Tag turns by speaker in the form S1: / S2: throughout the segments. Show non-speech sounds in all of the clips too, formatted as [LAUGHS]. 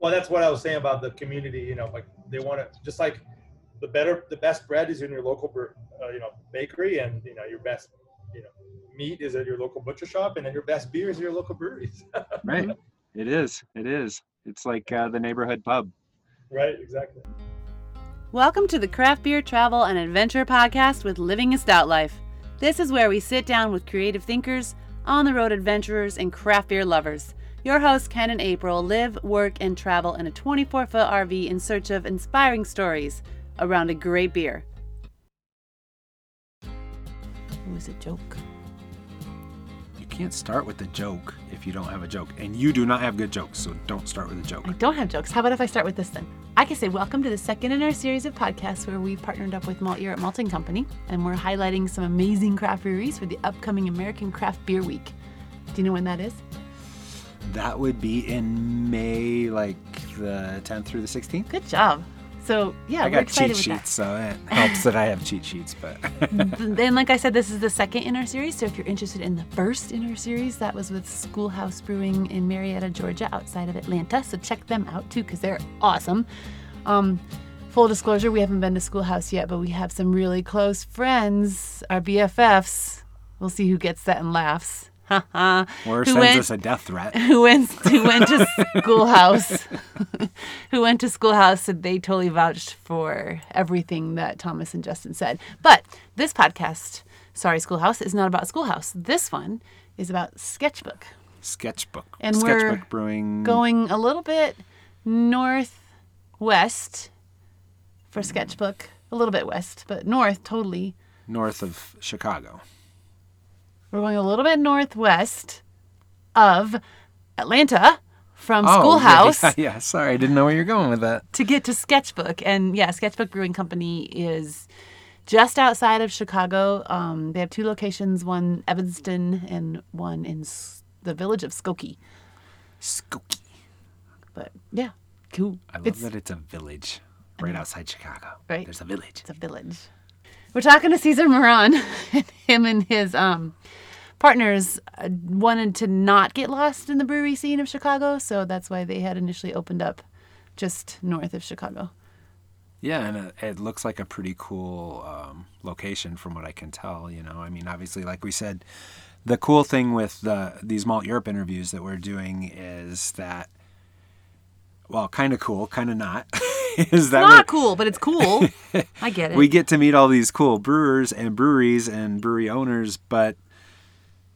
S1: Well, that's what I was saying about the community. You know, like they want to just like the better, the best bread is in your local, uh, you know, bakery, and you know your best, you know, meat is at your local butcher shop, and then your best beer is at your local breweries. [LAUGHS]
S2: right. It is. It is. It's like uh, the neighborhood pub.
S1: Right. Exactly.
S3: Welcome to the Craft Beer Travel and Adventure Podcast with Living a Stout Life. This is where we sit down with creative thinkers, on the road adventurers, and craft beer lovers. Your hosts, Ken and April, live, work, and travel in a 24 foot RV in search of inspiring stories around a great beer. It was a joke You
S2: can't start with a joke if you don't have a joke. And you do not have good jokes, so don't start with a joke.
S3: I don't have jokes. How about if I start with this then? I can say, Welcome to the second in our series of podcasts where we've partnered up with Malteurop Malting Company and we're highlighting some amazing craft breweries for the upcoming American Craft Beer Week. Do you know when that is?
S2: That would be in May, like the 10th through the 16th.
S3: Good job. So yeah,
S2: I got cheat sheets, so it [LAUGHS] helps that I have cheat sheets. But
S3: then, like I said, this is the second in our series. So if you're interested in the first in our series, that was with Schoolhouse Brewing in Marietta, Georgia, outside of Atlanta. So check them out too, because they're awesome. Um, full disclosure, we haven't been to Schoolhouse yet, but we have some really close friends, our BFFs. We'll see who gets that and laughs. [LAUGHS]
S2: or who sends went, us a death threat. [LAUGHS]
S3: Who went who went to [LAUGHS] schoolhouse? who went to schoolhouse and they totally vouched for everything that Thomas and Justin said. But this podcast, sorry, Schoolhouse, is not about Schoolhouse. This one is about Sketchbook.
S2: Sketchbook.
S3: And
S2: Sketchbook
S3: we're
S2: Brewing.
S3: Going a little bit northwest for Sketchbook. A little bit west, but north totally.
S2: North of Chicago.
S3: We're going a little bit northwest of Atlanta from
S2: oh,
S3: Schoolhouse.
S2: Yeah, [LAUGHS] yeah, sorry, I didn't know where you're going with that.
S3: To get to Sketchbook. And yeah, Sketchbook Brewing Company is just outside of Chicago. Um, they have two locations, one Evanston and one in the village of Skokie.
S2: Skokie.
S3: But yeah, cool.
S2: I love it's, that it's a village right outside Chicago.
S3: Right.
S2: There's a village.
S3: It's a village. We're talking to Caesar Moran, [LAUGHS] him and his um, partners uh, wanted to not get lost in the brewery scene of Chicago, so that's why they had initially opened up just north of Chicago.
S2: Yeah, and it, it looks like a pretty cool um, location from what I can tell. You know, I mean, obviously, like we said, the cool thing with the these Malteurop interviews that we're doing is that, well, kind of cool, kind of not. [LAUGHS] [LAUGHS]
S3: is that not cool, but it's cool. [LAUGHS] I get it.
S2: We get to meet all these cool brewers and breweries and brewery owners, but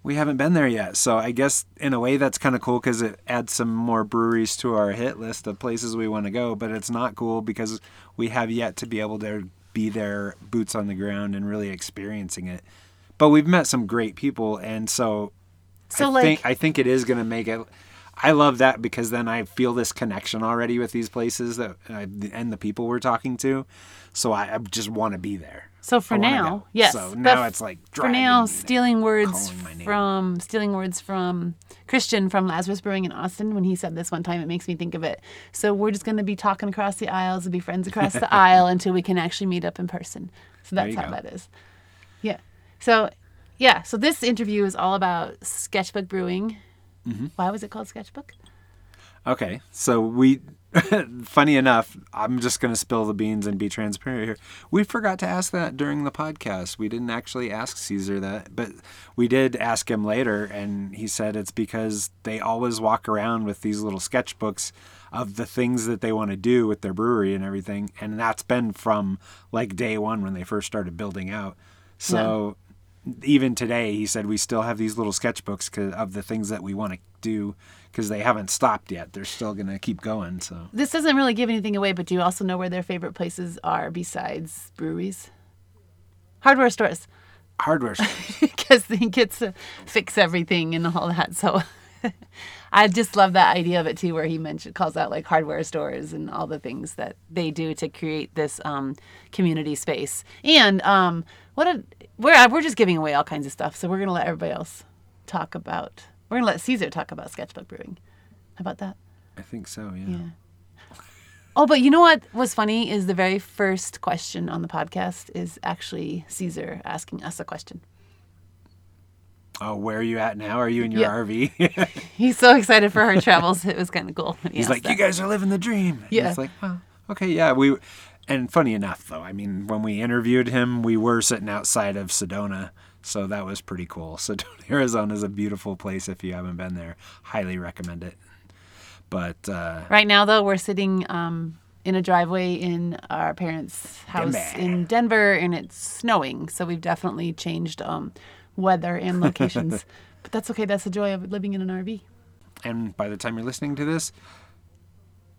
S2: we haven't been there yet. So I guess in a way that's kind of cool because it adds some more breweries to our hit list of places we want to go. But it's not cool because we have yet to be able to be there, boots on the ground, and really experiencing it. But we've met some great people, and so, so I like, think I think it is going to make it I love that because then I feel this connection already with these places that I, and the people we're talking to. So I, I just want to be there.
S3: So for now, yes.
S2: So now it's like
S3: for now, stealing words from stealing words from Christian from Lazarus Brewing in Austin when he said this one time, it makes me think of it. So we're just going to be talking across the aisles and be friends across the [LAUGHS] aisle until we can actually meet up in person. So that's how go. that is. Yeah. So yeah. So this interview is all about sketchbook brewing Mm-hmm. Why was it called Sketchbook?
S2: Okay, so we, [LAUGHS] funny enough, I'm just going to spill the beans and be transparent here. We forgot to ask that during the podcast. We didn't actually ask Caesar that, but we did ask him later, and he said it's because they always walk around with these little sketchbooks of the things that they want to do with their brewery and everything, and that's been from like day one when they first started building out. So even today he said we still have these little sketchbooks of the things that we want to do because they haven't stopped yet. They're still going to keep going so.
S3: This doesn't really give anything away but do you also know where their favorite places are besides breweries? Hardware stores.
S2: Hardware [LAUGHS] stores.
S3: Because he gets to fix everything and all that so [LAUGHS] I just love that idea of it too, where he mentioned calls out like hardware stores and all the things that they do to create this um, community space. And um, what a we're uh, we're just giving away all kinds of stuff, so we're gonna let everybody else talk about. We're gonna let Caesar talk about sketchbook brewing. How about that?
S2: I think so. Yeah.
S3: Yeah. Oh, but you know what was funny is the very first question on the podcast is actually Caesar asking us a question.
S2: Oh, where are you at now? Are you in your
S3: Yeah.
S2: RV? [LAUGHS] [LAUGHS]
S3: He's so excited for her travels. It was kind of cool. he
S2: He's like,
S3: that.
S2: you guys are living the dream. And
S3: Yeah.
S2: It's like, well, okay, yeah, we. And funny enough, though, I mean, when we interviewed him, we were sitting outside of Sedona, so that was pretty cool. [LAUGHS] Sedona, Arizona is a beautiful place. If you haven't been there, highly recommend it. But uh,
S3: Right now, though, we're sitting um, in a driveway in our parents' house
S2: Denver.
S3: in Denver, and it's snowing. So we've definitely changed um, weather and locations. [LAUGHS] but that's okay. That's the joy of living in an RV.
S2: and by the time you're listening to this,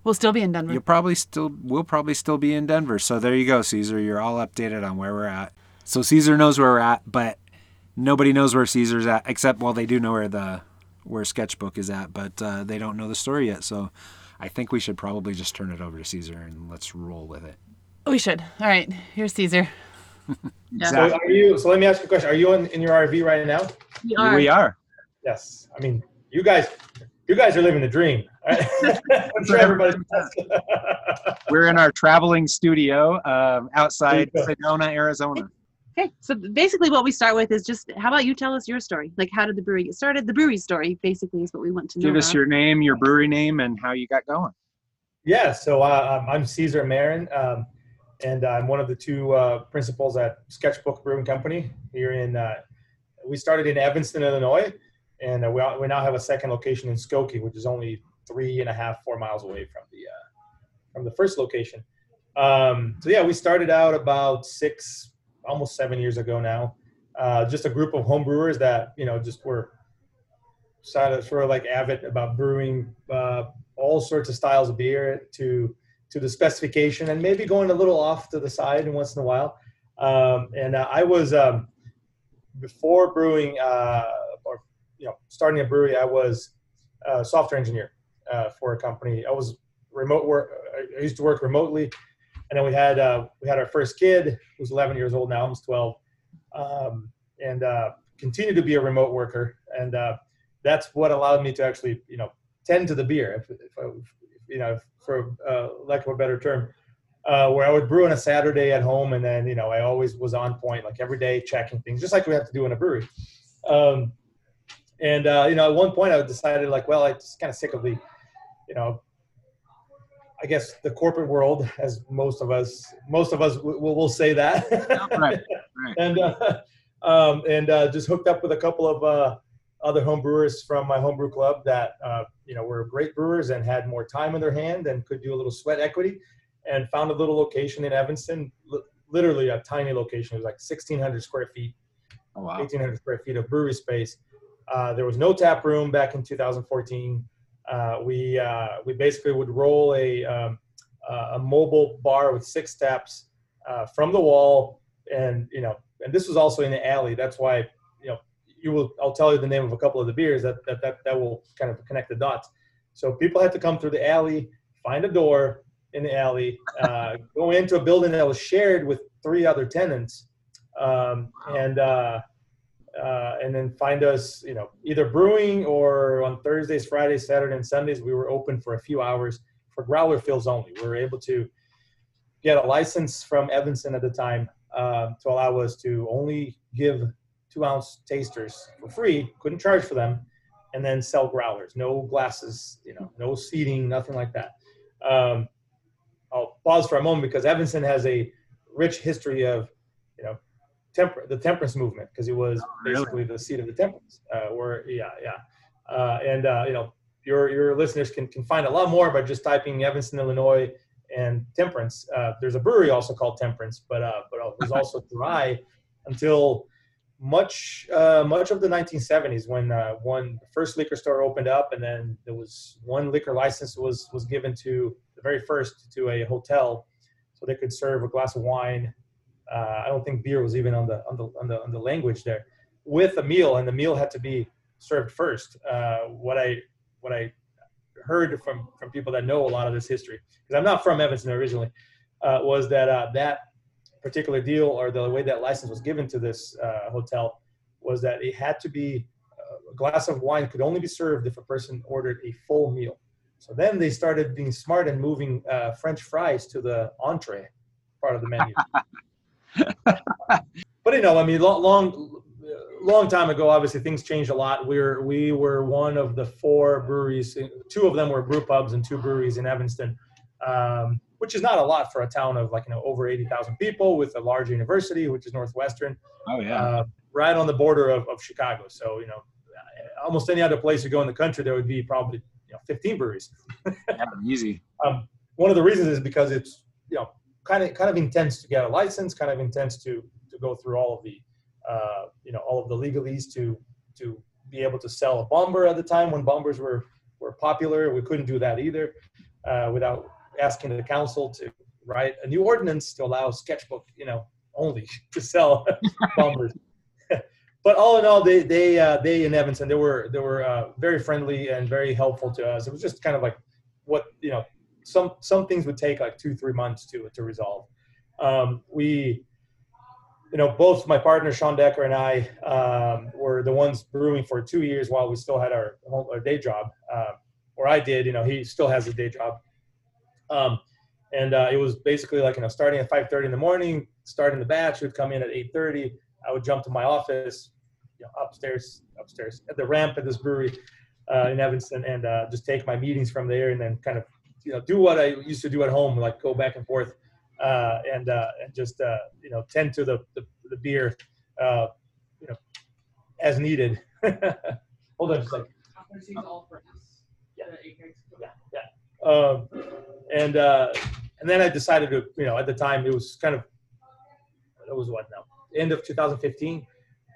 S3: We'll still be in Denver.
S2: you'll probably still we'll probably still be in Denver. So there you go, Caesar. You're all updated on where we're at. So Caesar knows where we're at, but nobody knows where Caesar's at except well they do know where the where Sketchbook is at, but uh, they don't know the story yet. So I think we should probably just turn it over to Caesar and let's roll with it.
S3: We should. All right. Here's Caesar. Yeah. [LAUGHS]
S1: So are you? So let me ask you a question. Are you in, in your RV right now?
S3: We are.
S4: We are.
S1: Yes. I mean, you guys, you guys are living the dream. Right? I'm sure everybody. [LAUGHS]
S4: We're in our traveling studio um, outside Sedona, Arizona.
S5: Okay, so basically, what we start with is just how about you tell us your story? Like, how did the brewery get started? The brewery story, basically, is what we want to know.
S4: Give us
S5: about.
S4: your name, your brewery name, and how you got going.
S1: Yeah, so uh, um, I'm Caesar Marin, um, and I'm one of the two uh, principals at Sketchbook Brewing Company here in. Uh, we started in Evanston, Illinois, and uh, we, we now have a second location in Skokie, which is only three and a half, four miles away from the uh, from the first location. Um, so yeah, we started out about six, almost seven years ago now. Uh, just a group of home brewers that you know just were sort of, sort of like avid about brewing uh, all sorts of styles of beer to to the specification and maybe going a little off to the side once in a while. Um, and uh, I was um, before brewing uh, or you know starting a brewery, I was a software engineer uh, for a company. I was remote work. I used to work remotely, and then we had uh, we had our first kid, who's 11 years old now, almost 12, um, and uh, continued to be a remote worker. And uh, that's what allowed me to actually you know tend to the beer, if, if I, you know, for uh, lack of a better term, uh, where I would brew on a Saturday at home, and then you know I always was on point, like every day checking things, just like we have to do in a brewery. Um, and uh, you know, at one point I decided, like, well, I'm just kind of sick of the, you know, I guess the corporate world, as most of us, most of us will, will say that.
S4: Right, right. [LAUGHS]
S1: and uh, um, and uh, just hooked up with a couple of uh, other home brewers from my homebrew club that uh, you know were great brewers and had more time in their hand and could do a little sweat equity, and found a little location in Evanston, li- literally a tiny location. It was like 1,600 square feet,
S4: Oh, wow.
S1: 1,800 square feet of brewery space. Uh, there was no tap room back in 2014. Uh, we uh, we basically would roll a um, uh, a mobile bar with six taps uh, from the wall, and you know, and this was also in the alley. That's why you know you will. I'll tell you the name of a couple of the beers that that that, that will kind of connect the dots. So people had to come through the alley, find a door in the alley, uh, [LAUGHS] go into a building that was shared with three other tenants, um, and uh, uh, and then find us, you know, either brewing or on Thursdays, Fridays, Saturday, and Sundays. We were open for a few hours for growler fills only. We were able to get a license from Evanston at the time um, to allow us to only give two ounce tasters for free. Couldn't charge for them, and then sell growlers. No glasses, you know, no seating, nothing like that. Um, I'll pause for a moment because Evanston has a rich history of, you know, temper the temperance movement because it was
S4: really?
S1: basically the seat of the temperance. Uh, where yeah, yeah, uh, and uh, you know, your your listeners can can find a lot more by just typing Evanston, Illinois, and temperance. Uh, there's a brewery also called Temperance, but uh, but it was also [LAUGHS] dry until much uh, much of the 1970s when uh, one the first liquor store opened up, and then there was one liquor license was was given to the very first to a hotel, so they could serve a glass of wine. Uh, I don't think beer was even on the on the on the on the language there with a meal, and the meal had to be served first. Uh, what I what I heard from from people that know a lot of this history, because I'm not from Evanston originally, uh, was that uh, that particular deal or the way that license was given to this uh, hotel was that it had to be uh, a glass of wine could only be served if a person ordered a full meal. So then they started being smart and moving French fries to the entree part of the menu. [LAUGHS] but you know, I mean, long, long, long time ago, obviously things changed a lot. We were we were one of the four breweries. Two of them were brew pubs and two breweries in Evanston, um, which is not a lot for a town of like you know over eighty thousand people with a large university, which is Northwestern,
S4: Oh yeah.
S1: uh, right on the border of, of Chicago. So you know, almost any other place you go in the country, there would be probably you know fifteen breweries.
S4: yeah easy. [LAUGHS]
S1: Um, one of the reasons is because it's you know kind of kind of intense to get a license, kind of intends to to go through all of the uh, you know all of the legalese to to be able to sell a bomber at the time when bombers were were popular. We couldn't do that either uh, without asking the council to write a new ordinance to allow sketchbook you know only [LAUGHS] to sell [LAUGHS] bombers. [LAUGHS] but all in all, they they uh, they in Evanston they were they were uh, very friendly and very helpful to us. It was just kind of like what you know some some things would take like two three months to to resolve. Um, we you know, both my partner Sean Decker and I um, were the ones brewing for two years while we still had our, our day job, uh, or I did. You know, he still has a day job, um, and uh, it was basically like you know, starting at 5:30 in the morning, starting the batch. Would come in at 8:30. I would jump to my office, you know, upstairs, upstairs at the ramp at this brewery uh, in Evanston, and uh, just take my meetings from there, and then kind of you know do what I used to do at home, like go back and forth uh, and uh, and just uh, you know tend to the the, the beer, uh, you know, as needed. [LAUGHS] Hold on just a second. Yeah, yeah, yeah. Um, and uh, and then I decided to you know at the time it was kind of it was what now end of 2015.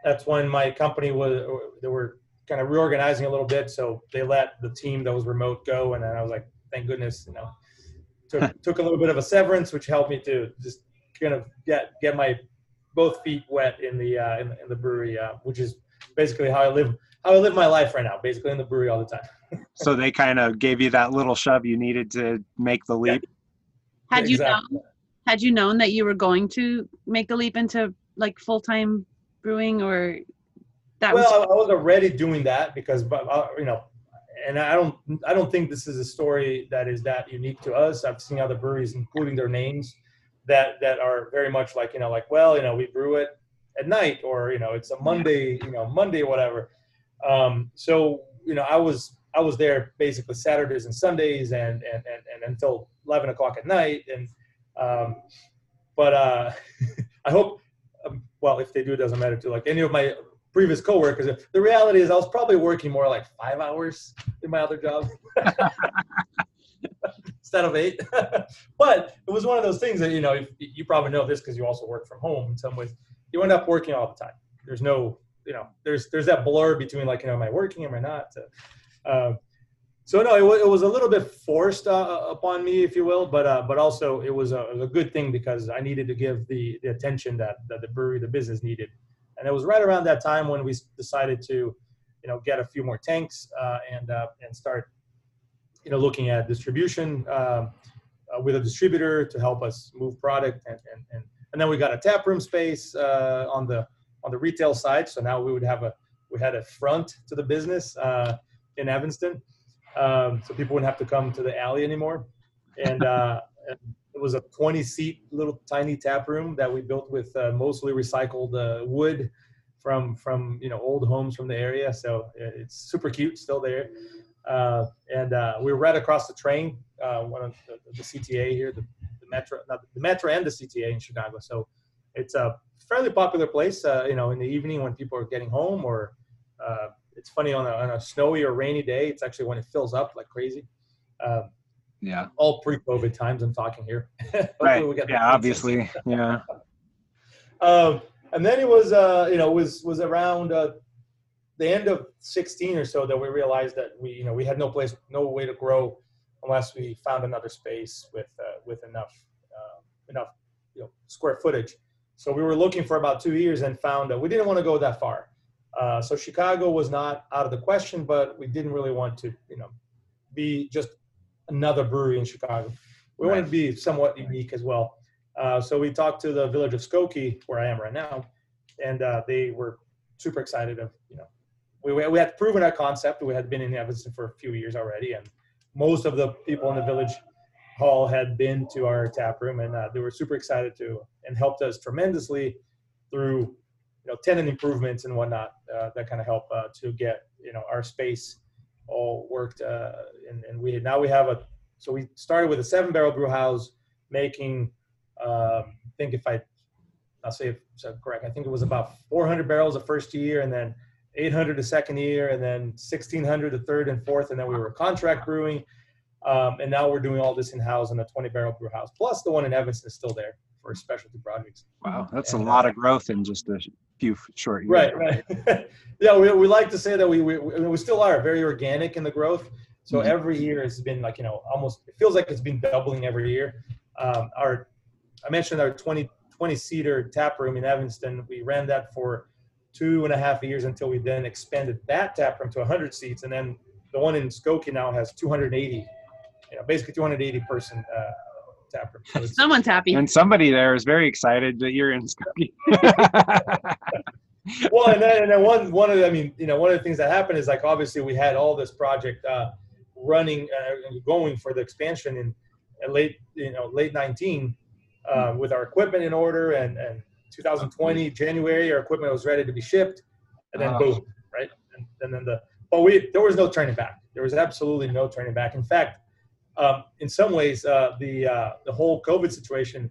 S1: That's when my company was they were kind of reorganizing a little bit, so they let the team that was remote go, and then I was like, thank goodness, you know took [LAUGHS] took a little bit of a severance, which helped me to just kind of get get my both feet wet in the uh, in, in the brewery, uh, which is basically how I live how I live my life right now, basically in the brewery all the time. [LAUGHS]
S4: so they kind of gave you that little shove you needed to make the leap.
S5: Had you
S1: Exactly.
S5: known, had you known that you were going to make the leap into like full time brewing, or that
S1: well,
S5: was
S1: I, I was already doing that because, but uh, you know, and I don't, I don't think this is a story that is that unique to us. I've seen other breweries, including their names, that that are very much like you know, like well, you know, we brew it at night, or you know, it's a Monday, you know, Monday, whatever. Um, so you know, I was I was there basically Saturdays and Sundays, and and and, and until eleven o'clock at night, and um, but uh, [LAUGHS] I hope. Um, well, if they do, it doesn't matter to like any of my previous coworkers. The reality is, I was probably working more like five hours in my other job [LAUGHS] instead of eight. [LAUGHS] but it was one of those things that you know if, you probably know this because you also work from home in some ways. You end up working all the time. There's no, you know, there's there's that blur between like you know, am I working, am I not? Uh, so no, it, it was a little bit forced uh, upon me, if you will, but uh, but also it was a, a good thing because I needed to give the, the attention that, that the brewery, the business needed, and it was right around that time when we decided to, you know, get a few more tanks uh, and uh, and start, you know, looking at distribution um, uh, with a distributor to help us move product, and and and, and then we got a tap room space uh, on the on the retail side. So now we would have a we had a front to the business uh, in Evanston um, so people wouldn't have to come to the alley anymore. And, uh, [LAUGHS] and it was a 20 seat little tiny tap room that we built with uh, mostly recycled uh, wood from from you know old homes from the area. So uh, it's super cute, still there. Uh, and uh, we were right across the train, uh, one of the, the CTA here, the, the metro, not the metro and the CTA in Chicago. So it's a fairly popular place, uh, you know, in the evening when people are getting home or uh, it's funny on a, on a snowy or rainy day. It's actually when it fills up like crazy. Um,
S4: Yeah.
S1: all pre-COVID times. I'm talking here. [LAUGHS]
S4: Right. Yeah. Obviously. [LAUGHS] Yeah.
S1: Um, and then it was, uh, you know, was was around uh, the end of 16 or so that we realized that we, you know, we had no place, no way to grow unless we found another space with uh, with enough uh, enough, you know, square footage. So we were looking for about two years and found that we didn't want to go that far. Uh, so Chicago was not out of the question, but we didn't really want to, you know, be just another brewery in Chicago. We wanted to be somewhat unique as well. Uh, so we talked to the village of Skokie, where I am right now, and uh, they were super excited of, you know, we, we had proven our concept. We had been in Evanston for a few years already, and most of the people in the village hall had been to our tap room, and uh, they were super excited to, and helped us tremendously through, you know tenant improvements and whatnot uh, that kind of help uh, to get you know our space all worked. Uh, and, and we now we have a so we started with a seven barrel brew house making um, I think if I I'll say if so correct I think it was about 400 barrels the first year and then 800 the second year and then 1600 the third and fourth and then we were contract brewing. Um, and now we're doing all this in house in a 20 barrel brew house. Plus the one in Evanston is still there for specialty projects.
S4: Wow, that's a lot
S1: uh,
S4: of growth in just a few short years.
S1: Right, right. [LAUGHS] yeah, we, we like to say that we, we we still are very organic in the growth. So
S4: Mhm.
S1: every year it's been like you know almost it feels like it's been doubling every year. Um, our I mentioned our 20 20 seater tap room in Evanston. We ran that for two and a half years until we then expanded that tap room to 100 seats, and then the one in Skokie now has 280. You know, basically 280 person uh, tap room. So
S5: Someone's happy.
S4: And somebody there is very excited that you're in Skokie. [LAUGHS]
S1: well, and then, and then one one of the, I mean, you know, one of the things that happened is like obviously we had all this project uh, running uh, going for the expansion in, in late you know late 19 uh, with our equipment in order and and 2020 January our equipment was ready to be shipped and then
S4: Oh.
S1: boom right and, and then the but we there was no turning back there was absolutely no turning back in fact um, in some ways uh, the uh, the whole COVID situation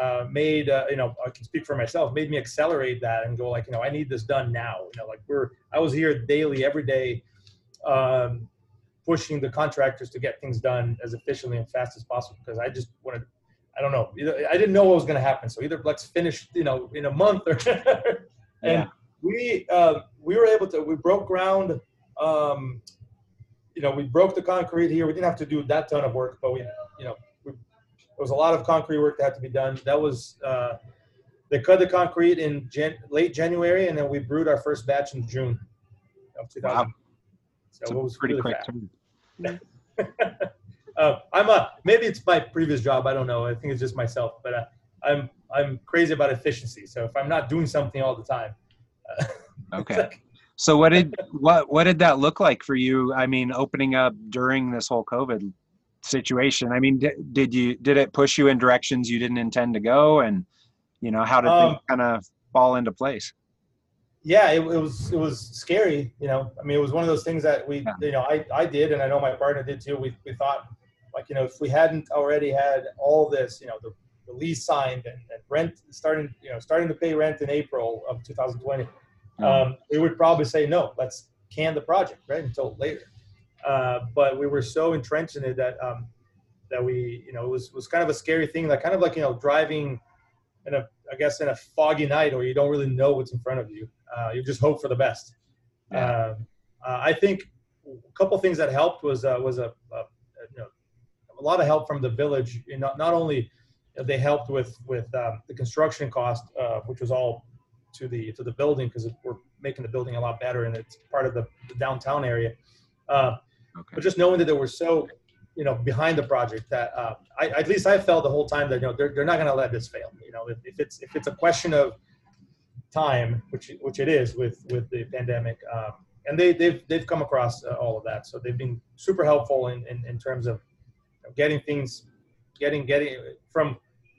S1: uh, made uh, you know I can speak for myself made me accelerate that and go like you know I need this done now you know like we're I was here daily every day um, pushing the contractors to get things done as efficiently and fast as possible because I just wanted I don't know either, I didn't know what was going to happen so either let's finish you know in a month or [LAUGHS] and
S4: Yeah.
S1: we uh, we were able to we broke ground um, you know we broke the concrete here we didn't have to do that ton of work but we you know we, there was a lot of concrete work that had to be done that was uh, they cut the concrete in Jan- late January and then we brewed our first batch in June of 2000
S4: Wow.
S1: so it was
S4: pretty
S1: really
S4: quick turn. [LAUGHS]
S1: uh, I'm a maybe it's my previous job. I don't know. I think it's just myself, but uh, I'm I'm crazy about efficiency. So if I'm not doing something all the time, uh, [LAUGHS]
S4: Okay. So what did what what did that look like for you? I mean, opening up during this whole COVID situation. I mean, did, did you did it push you in directions you didn't intend to go, and you know how did
S1: Um,
S4: things kind of fall into place?
S1: yeah, it, it was it was scary. You know, I mean, it was one of those things that we
S4: Yeah.
S1: you know I I did, and I know my partner did too. We we thought like you know if we hadn't already had all this, you know, the, the lease signed and, and rent starting you know starting to pay rent in April of 2020. Um, we would probably say no let's can the project right until later. Uh, but we were so entrenched in it that um, that we you know it was was kind of a scary thing like kind of like you know driving in a i guess in a foggy night or you don't really know what's in front of you. Uh, you just hope for the best.
S4: Yeah.
S1: um, uh, i think a couple things that helped was uh, was a, a you know a lot of help from the village. You know not only they helped with with um, the construction cost uh, which was all to the to the building because we're making the building a lot better and it's part of the, the downtown area. Uh,
S4: Okay.
S1: but just knowing that they were so, you know, behind the project that uh, I, at least I felt the whole time that you know they're, they're not going to let this fail. You know, if, if it's if it's a question of time, which which it is with with the pandemic, um, and they they've they've come across uh, all of that, so they've been super helpful in in, in terms of you know, getting things, getting getting from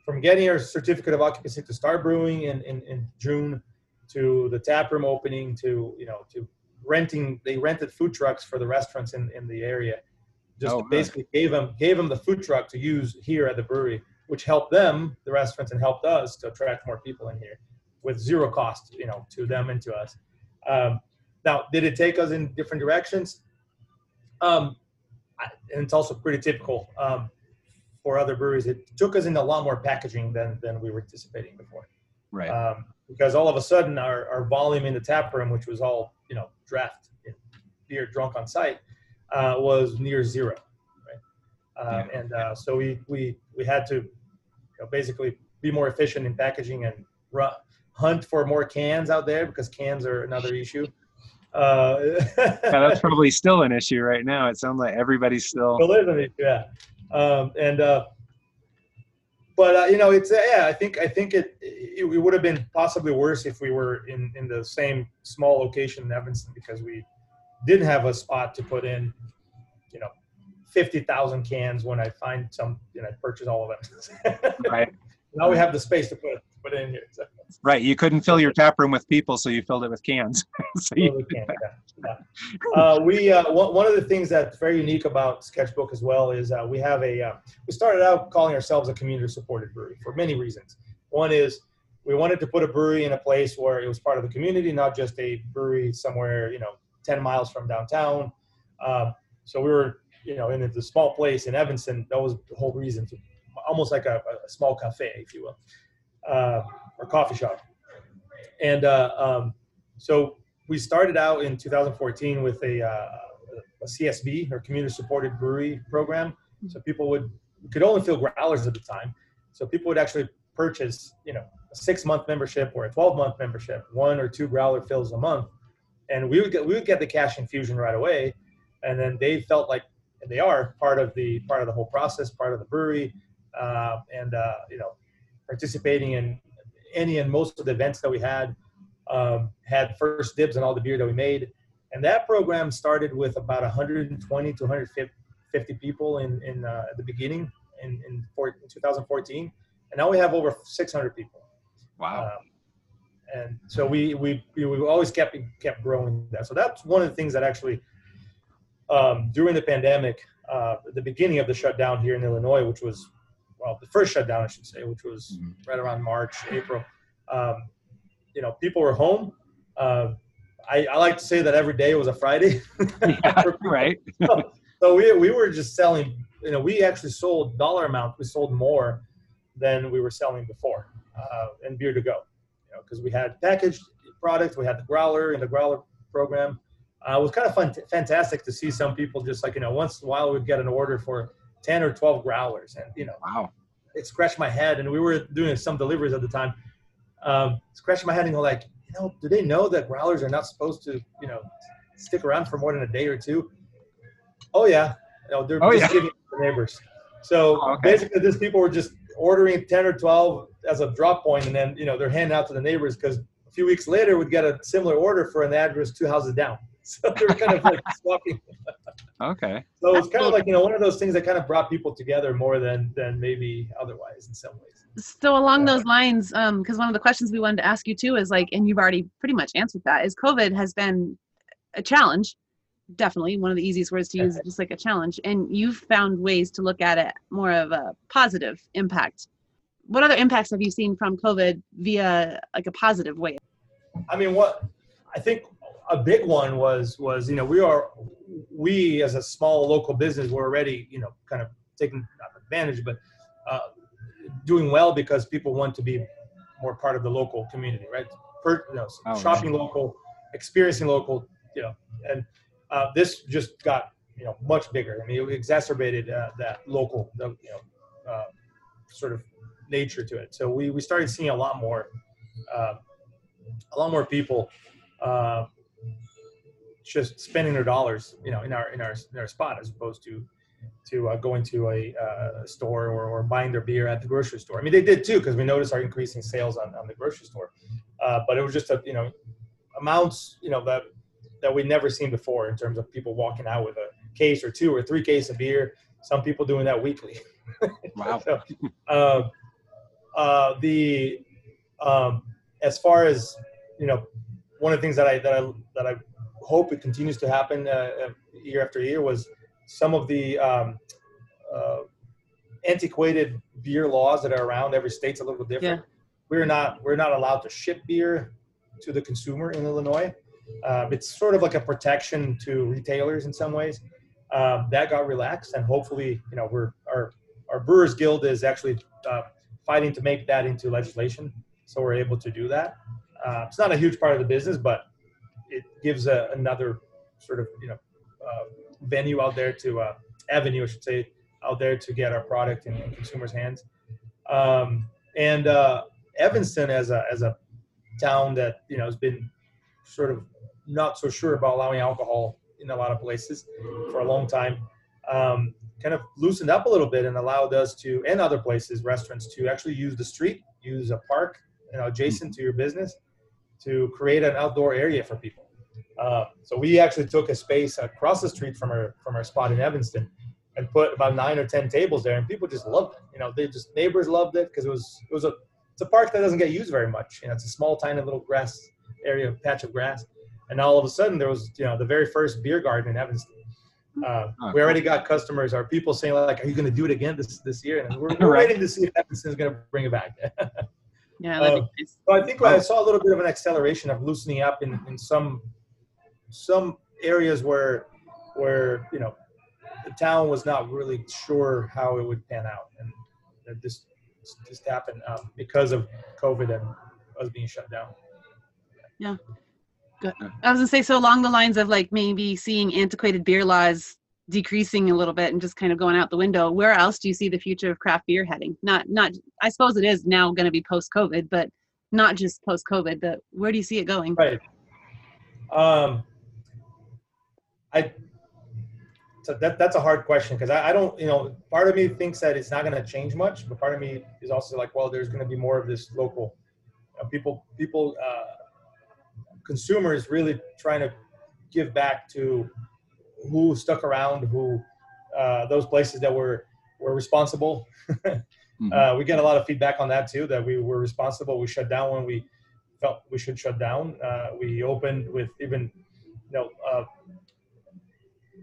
S1: from getting our certificate of occupancy to start brewing in, in, in June to the tap room opening to you know to renting they rented food trucks for the restaurants in, in the area. Just
S4: Oh,
S1: basically gave them gave them the food truck to use here at the brewery which helped them the restaurants and helped us to attract more people in here with zero cost you know to them and to us. Um, now did it take us in different directions? Um, and it's also pretty typical. Um, for other breweries it took us in a lot more packaging than than we were anticipating before
S4: Right.
S1: um, because all of a sudden our, our volume in the tap room, which was all you know draft beer drunk on site, uh, was near zero, right? Um, And uh, so we we we had to you know, basically be more efficient in packaging and ru- hunt for more cans out there because cans are another issue. Uh,
S4: yeah, that's [LAUGHS] probably still an issue right now. It sounds like everybody's still.
S1: Still is an issue, yeah. Um, and uh, but uh, you know, it's uh, yeah. I think I think it, it it would have been possibly worse if we were in in the same small location in Evanston because we didn't have a spot to put in, you know, fifty thousand cans. When I find some, you know, I purchase all of them. [LAUGHS]
S4: Right.
S1: now we have the space to put put in here. So.
S4: Right. You couldn't fill your tap room with people, so you filled it with cans. [LAUGHS] so
S1: Totally can, yeah, yeah. [LAUGHS] Uh, we uh, one, one of the things that's very unique about Sketchbook as well is uh, we have a uh, we started out calling ourselves a community supported brewery for many reasons. One is we wanted to put a brewery in a place where it was part of the community, not just a brewery somewhere you know ten miles from downtown. Um, so we were you know in the small place in Evanston. That was the whole reason, to, almost like a, a small cafe, if you will, uh, or coffee shop. And uh, um, so we started out in 2014 with a, uh, a CSB or community supported brewery program. So people would could only fill growlers at the time. So people would actually purchase, you know, a six month membership or a 12 month membership, one or two growler fills a month, and we would get we would get the cash infusion right away. And then they felt like they are part of the part of the whole process, part of the brewery, uh, and uh, you know, participating in any and most of the events that we had um, had first dibs on all the beer that we made. And that program started with about 120 to 150 people in, in uh, at the beginning in, in, four, in 2014. And now we have over 600 people.
S4: wow.
S1: Um, and so we, we, we, we always kept, kept growing that. So that's one of the things that actually, um, during the pandemic, uh, the beginning of the shutdown here in Illinois, which was, well, the first shutdown, I should say, which was
S4: Mhm.
S1: right around March, April, um, you know, people were home. Uh, I, I like to say that every day was a Friday.
S4: Yeah, [LAUGHS] right. [LAUGHS]
S1: so we, we were just selling, you know, we actually sold dollar amount, we sold more than we were selling before uh, in beer to go, you know, because we had packaged products, we had the growler and the growler program. Uh, it was kind of fun, fantastic to see some people just like, you know, once in a while we'd get an order for 10 or 12 growlers and, you know,
S4: Wow.
S1: it scratched my head and we were doing some deliveries at the time um, scratching my head and go like you know do they know that growlers are not supposed to you know stick around for more than a day or two oh yeah you know, they're
S4: Oh,
S1: just
S4: yeah.
S1: giving it to neighbors so
S4: Oh, okay.
S1: basically these people were just ordering 10 or 12 as a drop point and then you know they're handing out to the neighbors because a few weeks later we'd get a similar order for an address two houses down [LAUGHS] so they're kind of like [LAUGHS] swapping
S4: Okay.
S1: so it's kind of like you know one of those things that kind of brought people together more than than maybe otherwise in some ways.
S5: So along
S1: Yeah.
S5: those lines, um, because one of the questions we wanted to ask you too is like, and you've already pretty much answered that, is COVID has been a challenge. Definitely one of the easiest words to use, just like a challenge. And you've found ways to look at it more of a positive impact. What other impacts have you seen from COVID via like a positive way?
S1: I mean, what I think a big one was was you know we are we as a small local business were already you know kind of taking advantage but uh, doing well because people want to be more part of the local community, right? Per, you know,
S4: Oh,
S1: shopping local, experiencing local, you know, and uh, this just got you know much bigger. I mean, it exacerbated uh, that local, the, you know, uh, sort of nature to it. So we we started seeing a lot more, uh, a lot more people. Uh, just spending their dollars, you know, in our in our in our spot as opposed to to uh, going to a uh, store or, or buying their beer at the grocery store. I mean, they did too because we noticed our increasing sales on, on the grocery store. Uh, but it was just a you know amounts you know that that we'd never seen before in terms of people walking out with a case or two or three case of beer. Some people doing that weekly. [LAUGHS]
S4: Wow.
S1: So, uh, uh, the um, as far as you know, one of the things that I that I that I hope it continues to happen uh, uh, year after year was some of the um, uh, antiquated beer laws that are around. Every state's a little different. We're not we're not allowed to ship beer to the consumer in Illinois. Uh, it's sort of like a protection to retailers in some ways. Um, that got relaxed, and hopefully, you know, we're our our Brewers Guild is actually uh, fighting to make that into legislation, so we're able to do that. Uh, it's not a huge part of the business, but it gives a, another sort of you know uh, venue out there to uh, avenue, I should say, out there to get our product in, in consumers' hands. Um, and uh, Evanston, as a as a town that you know has been sort of not so sure about allowing alcohol in a lot of places for a long time, um, kind of loosened up a little bit and allowed us to, and other places, restaurants, to actually use the street, use a park, you know, adjacent to your business, to create an outdoor area for people. Uh, so we actually took a space across the street from our from our spot in Evanston, and put about nine or ten tables there, and people just loved it. You know, they just neighbors loved it because it was it was a it's a park that doesn't get used very much. You know, it's a small, tiny little grass area, patch of grass, and all of a sudden there was you know the very first beer garden in Evanston. Uh, we already got customers, our people saying like, "Are you going to do it again this this year?" And we're, [LAUGHS] we're
S2: Right.
S1: waiting to see if Evanston's going to bring it back. [LAUGHS]
S3: Yeah, that'd
S1: Uh,
S3: be nice.
S1: So I think I saw a little bit of an acceleration of loosening up in, in some some areas where where you know the town was not really sure how it would pan out, and that this just happened um, because of COVID and us being shut down. Yeah. Good.
S3: I was gonna say so along the lines of like maybe seeing antiquated beer laws decreasing a little bit and just kind of going out the window. Where else do you see the future of craft beer heading? Not not I suppose it is now going to be post COVID, but not just post COVID. But where do you see it going?
S1: Right. Um, I. So that that's a hard question because I, I don't you know part of me thinks that it's not going to change much, but part of me is also like well there's going to be more of this local uh, people people uh, consumers really trying to give back to who stuck around who uh, those places that were were responsible. [LAUGHS]
S6: Mhm.
S1: uh, we get a lot of feedback on that too that we were responsible. We shut down when we felt we should shut down. Uh, we opened with even you know uh,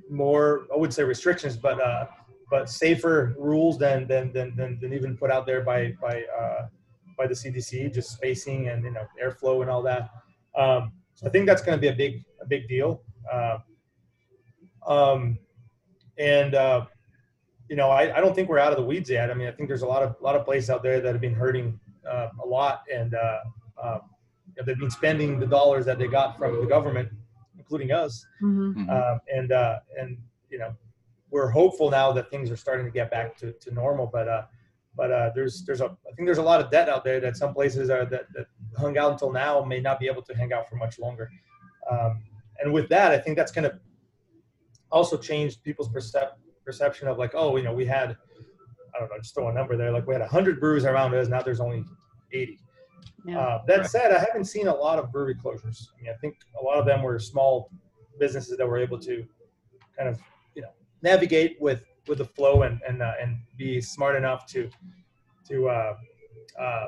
S1: more i wouldn't say restrictions but uh, but safer rules than than, than than than even put out there by by uh, by the cdc just spacing and you know airflow and all that. Um, so i think that's going to be a big a big deal. Uh, um, and uh, you know, I, I don't think we're out of the weeds yet. I mean, I think there's a lot of lot of places out there that have been hurting uh, a lot, and uh, uh, you know, they've been spending the dollars that they got from the government, including us,
S3: Mhm.
S6: Mhm.
S1: um, and uh, and you know, we're hopeful now that things are starting to get back to, to normal. But uh, but uh, there's there's a I think there's a lot of debt out there that some places are that, that hung out until now may not be able to hang out for much longer. Um, and with that, I think that's going to also changed people's percep- perception of like, oh, you know, we had I don't know, just throw a number there, like we had 100 breweries around us, now there's only 80.
S3: Yeah.
S1: Uh, that
S2: Right.
S1: said, I haven't seen a lot of brewery closures. I mean, I think a lot of them were small businesses that were able to kind of, you know, navigate with with the flow and and uh, and be smart enough to to uh, uh,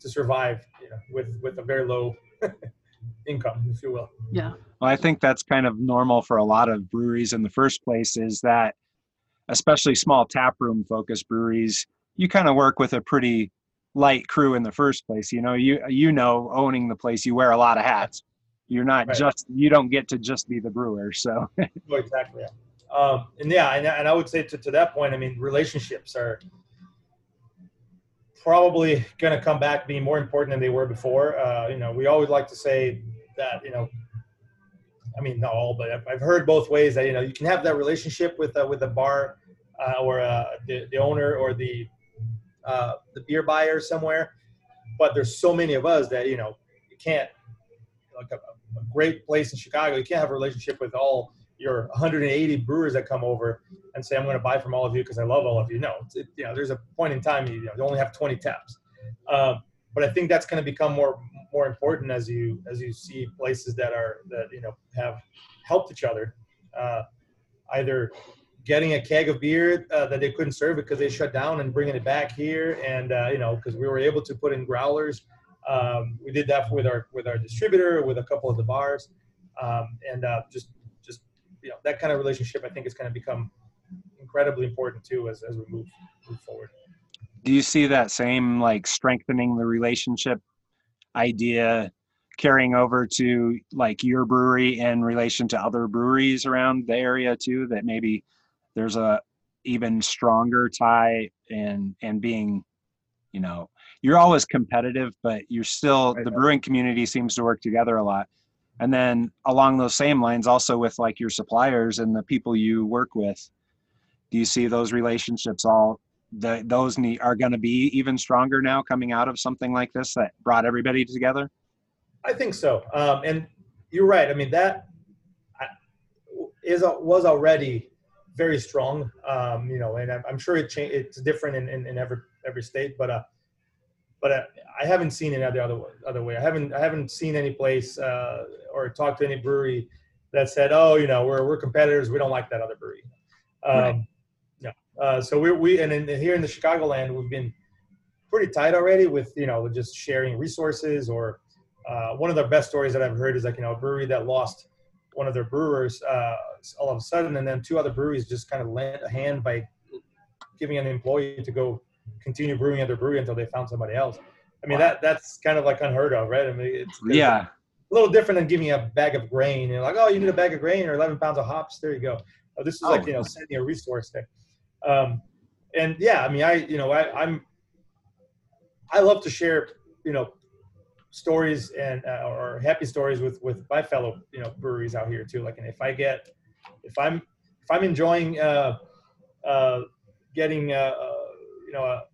S1: to survive, you know, with with a very low [LAUGHS] income, if you will.
S3: yeah.
S2: Well, I think that's kind of normal for a lot of breweries in the first place is that, especially small taproom focused breweries, you kind of work with a pretty light crew in the first place. You know, you you know, owning the place, you wear a lot of hats. You're not
S1: Right.
S2: just you don't get to just be the brewer. So [LAUGHS]
S1: Oh, exactly. Yeah. Um, and yeah, and, and I would say to, to that point, I mean, relationships are probably going to come back being more important than they were before. Uh, you know, we always like to say that, you know, I mean, not all, but I've, heard both ways that, you know, you can have that relationship with, uh, with the bar uh, or uh, the, the owner or the, uh, the beer buyer somewhere. But there's so many of us that, you know, you can't, like a, a great place in Chicago, you can't have a relationship with all your 180 brewers that come over and say, I'm going to buy from all of you because I love all of you. No, it, you know, there's a point in time you, you, know, you only have 20 taps. Um, but I think that's going to become more more important as you as you see places that are that you know have helped each other, uh, either getting a keg of beer uh, that they couldn't serve because they shut down and bringing it back here, and uh, you know because we were able to put in growlers. Um, we did that with our with our distributor, with a couple of the bars, um, and uh, just just you know that kind of relationship. I think is going to become incredibly important too as as we move move forward.
S2: do you see that same like strengthening the relationship idea carrying over to like your brewery in relation to other breweries around the area too that maybe there's a even stronger tie and and being you know you're always competitive but you're still the brewing community seems to work together a lot. And then along those same lines also with like your suppliers and the people you work with do you see those relationships all the, those need, are going to be even stronger now coming out of something like this that brought everybody together
S1: I think so. Um, and you're right. I mean, that is was already very strong. Um, you know, and I'm, I'm sure it cha- it's different in, in, in every every state, but uh, but uh, I haven't seen it the other way, other way. I haven't I haven't seen any place uh, or talked to any brewery that said, oh, you know, we're we're competitors. We don't like that other brewery. Um,
S2: Right.
S1: Uh, so we we and in, here in the Chicagoland, we've been pretty tight already with you know just sharing resources or uh, one of the best stories that I've heard is like you know a brewery that lost one of their brewers uh, all of a sudden, and then two other breweries just kind of lent a hand by giving an employee to go continue brewing at their brewery until they found somebody else. I mean
S4: Wow.
S1: that that's kind of like unheard of, right? I mean it's
S4: Yeah.
S1: a little different than giving a bag of grain. You're like, oh, you need a bag of grain or 11 pounds of hops. There you go. Oh, this is
S4: Oh.
S1: like you know sending a resource thing. Um, and yeah, I mean, I you know I, I'm I love to share you know stories and uh, or happy stories with with my fellow you know breweries out here too. Like, and if I get if I'm if I'm enjoying uh, uh, getting uh, uh, you know a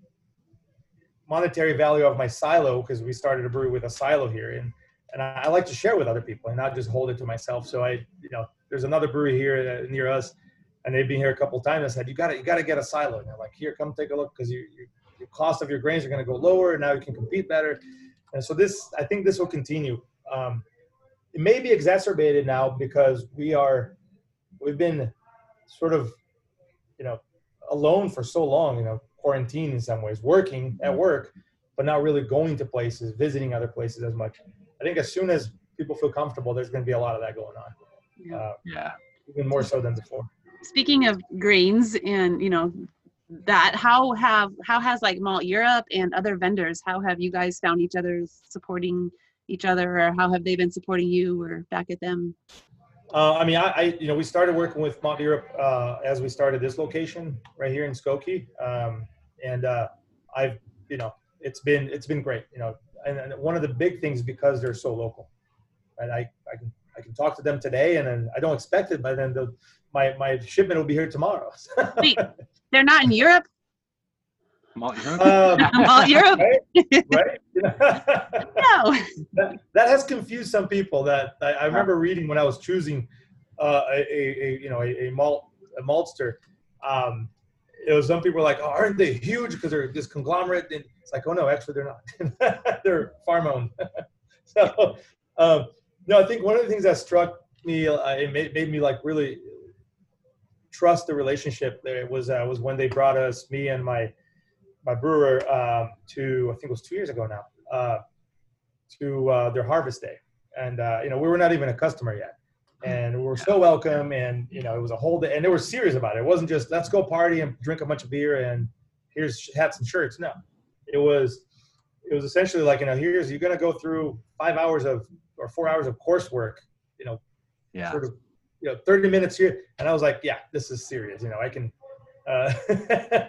S1: monetary value of my silo because we started a brewery with a silo here and and I, I like to share with other people and not just hold it to myself. So I, you know, there's another brewery here uh, near us, and they've been here a couple of times. I said, you got to, you got to get a silo. And they're like, here, come take a look because you, you, your cost of your grains are going to go lower. And now you can compete better. And so this, I think this will continue. Um, it may be exacerbated now because we are, we've been sort of, you know, alone for so long. You know, quarantine in some ways, working at work, but not really going to places, visiting other places as much. I think as soon as people feel comfortable, there's going to be a lot of that going on,
S5: Yeah.
S1: uh,
S4: Yeah.
S1: even more so than before.
S5: Speaking of grains and you know that, how have how has like Malteurop and other vendors? How have you guys found each other supporting each other, or how have they been supporting you or back at them?
S1: Uh, I mean, I, I, you know, we started working with Malteurop uh, as we started this location right here in Skokie, um, and uh, I've, you know, it's been it's been great, you know, and, and one of the big things because they're so local, and I, I can I can talk to them today, and then I don't expect it, but then the, my my shipment will be here tomorrow. [LAUGHS]
S5: Wait. They're not in Europe.
S4: Malteurop?
S1: um, [LAUGHS]
S5: Malteurop?
S1: right? right? [LAUGHS]
S5: No.
S1: that, that has confused some people. That I, I remember reading when I was choosing uh, a, a, a you know a, a malt a maltster. Um, it was some people were like, oh, aren't they huge because they're this conglomerate? And it's like, oh no, actually they're not. they're farm owned. so um, no, I think one of the things that struck me, uh, it made, made me like really trust the relationship. There it was uh, was when they brought us me and my my brewer um, to I think it was two years ago now. Uh, to uh, their harvest day, and uh, you know we were not even a customer yet, and we were so welcome, and you know it was a whole day, and they were serious about it. It wasn't just let's go party and drink a bunch of beer and here's hats and shirts. No, it was it was essentially like you know here's you're gonna go through five hours of or four hours of coursework, you know,
S4: Yeah.
S1: sort of you know 30 minutes here, and I was like, yeah, this is serious. You know, I can. [LAUGHS]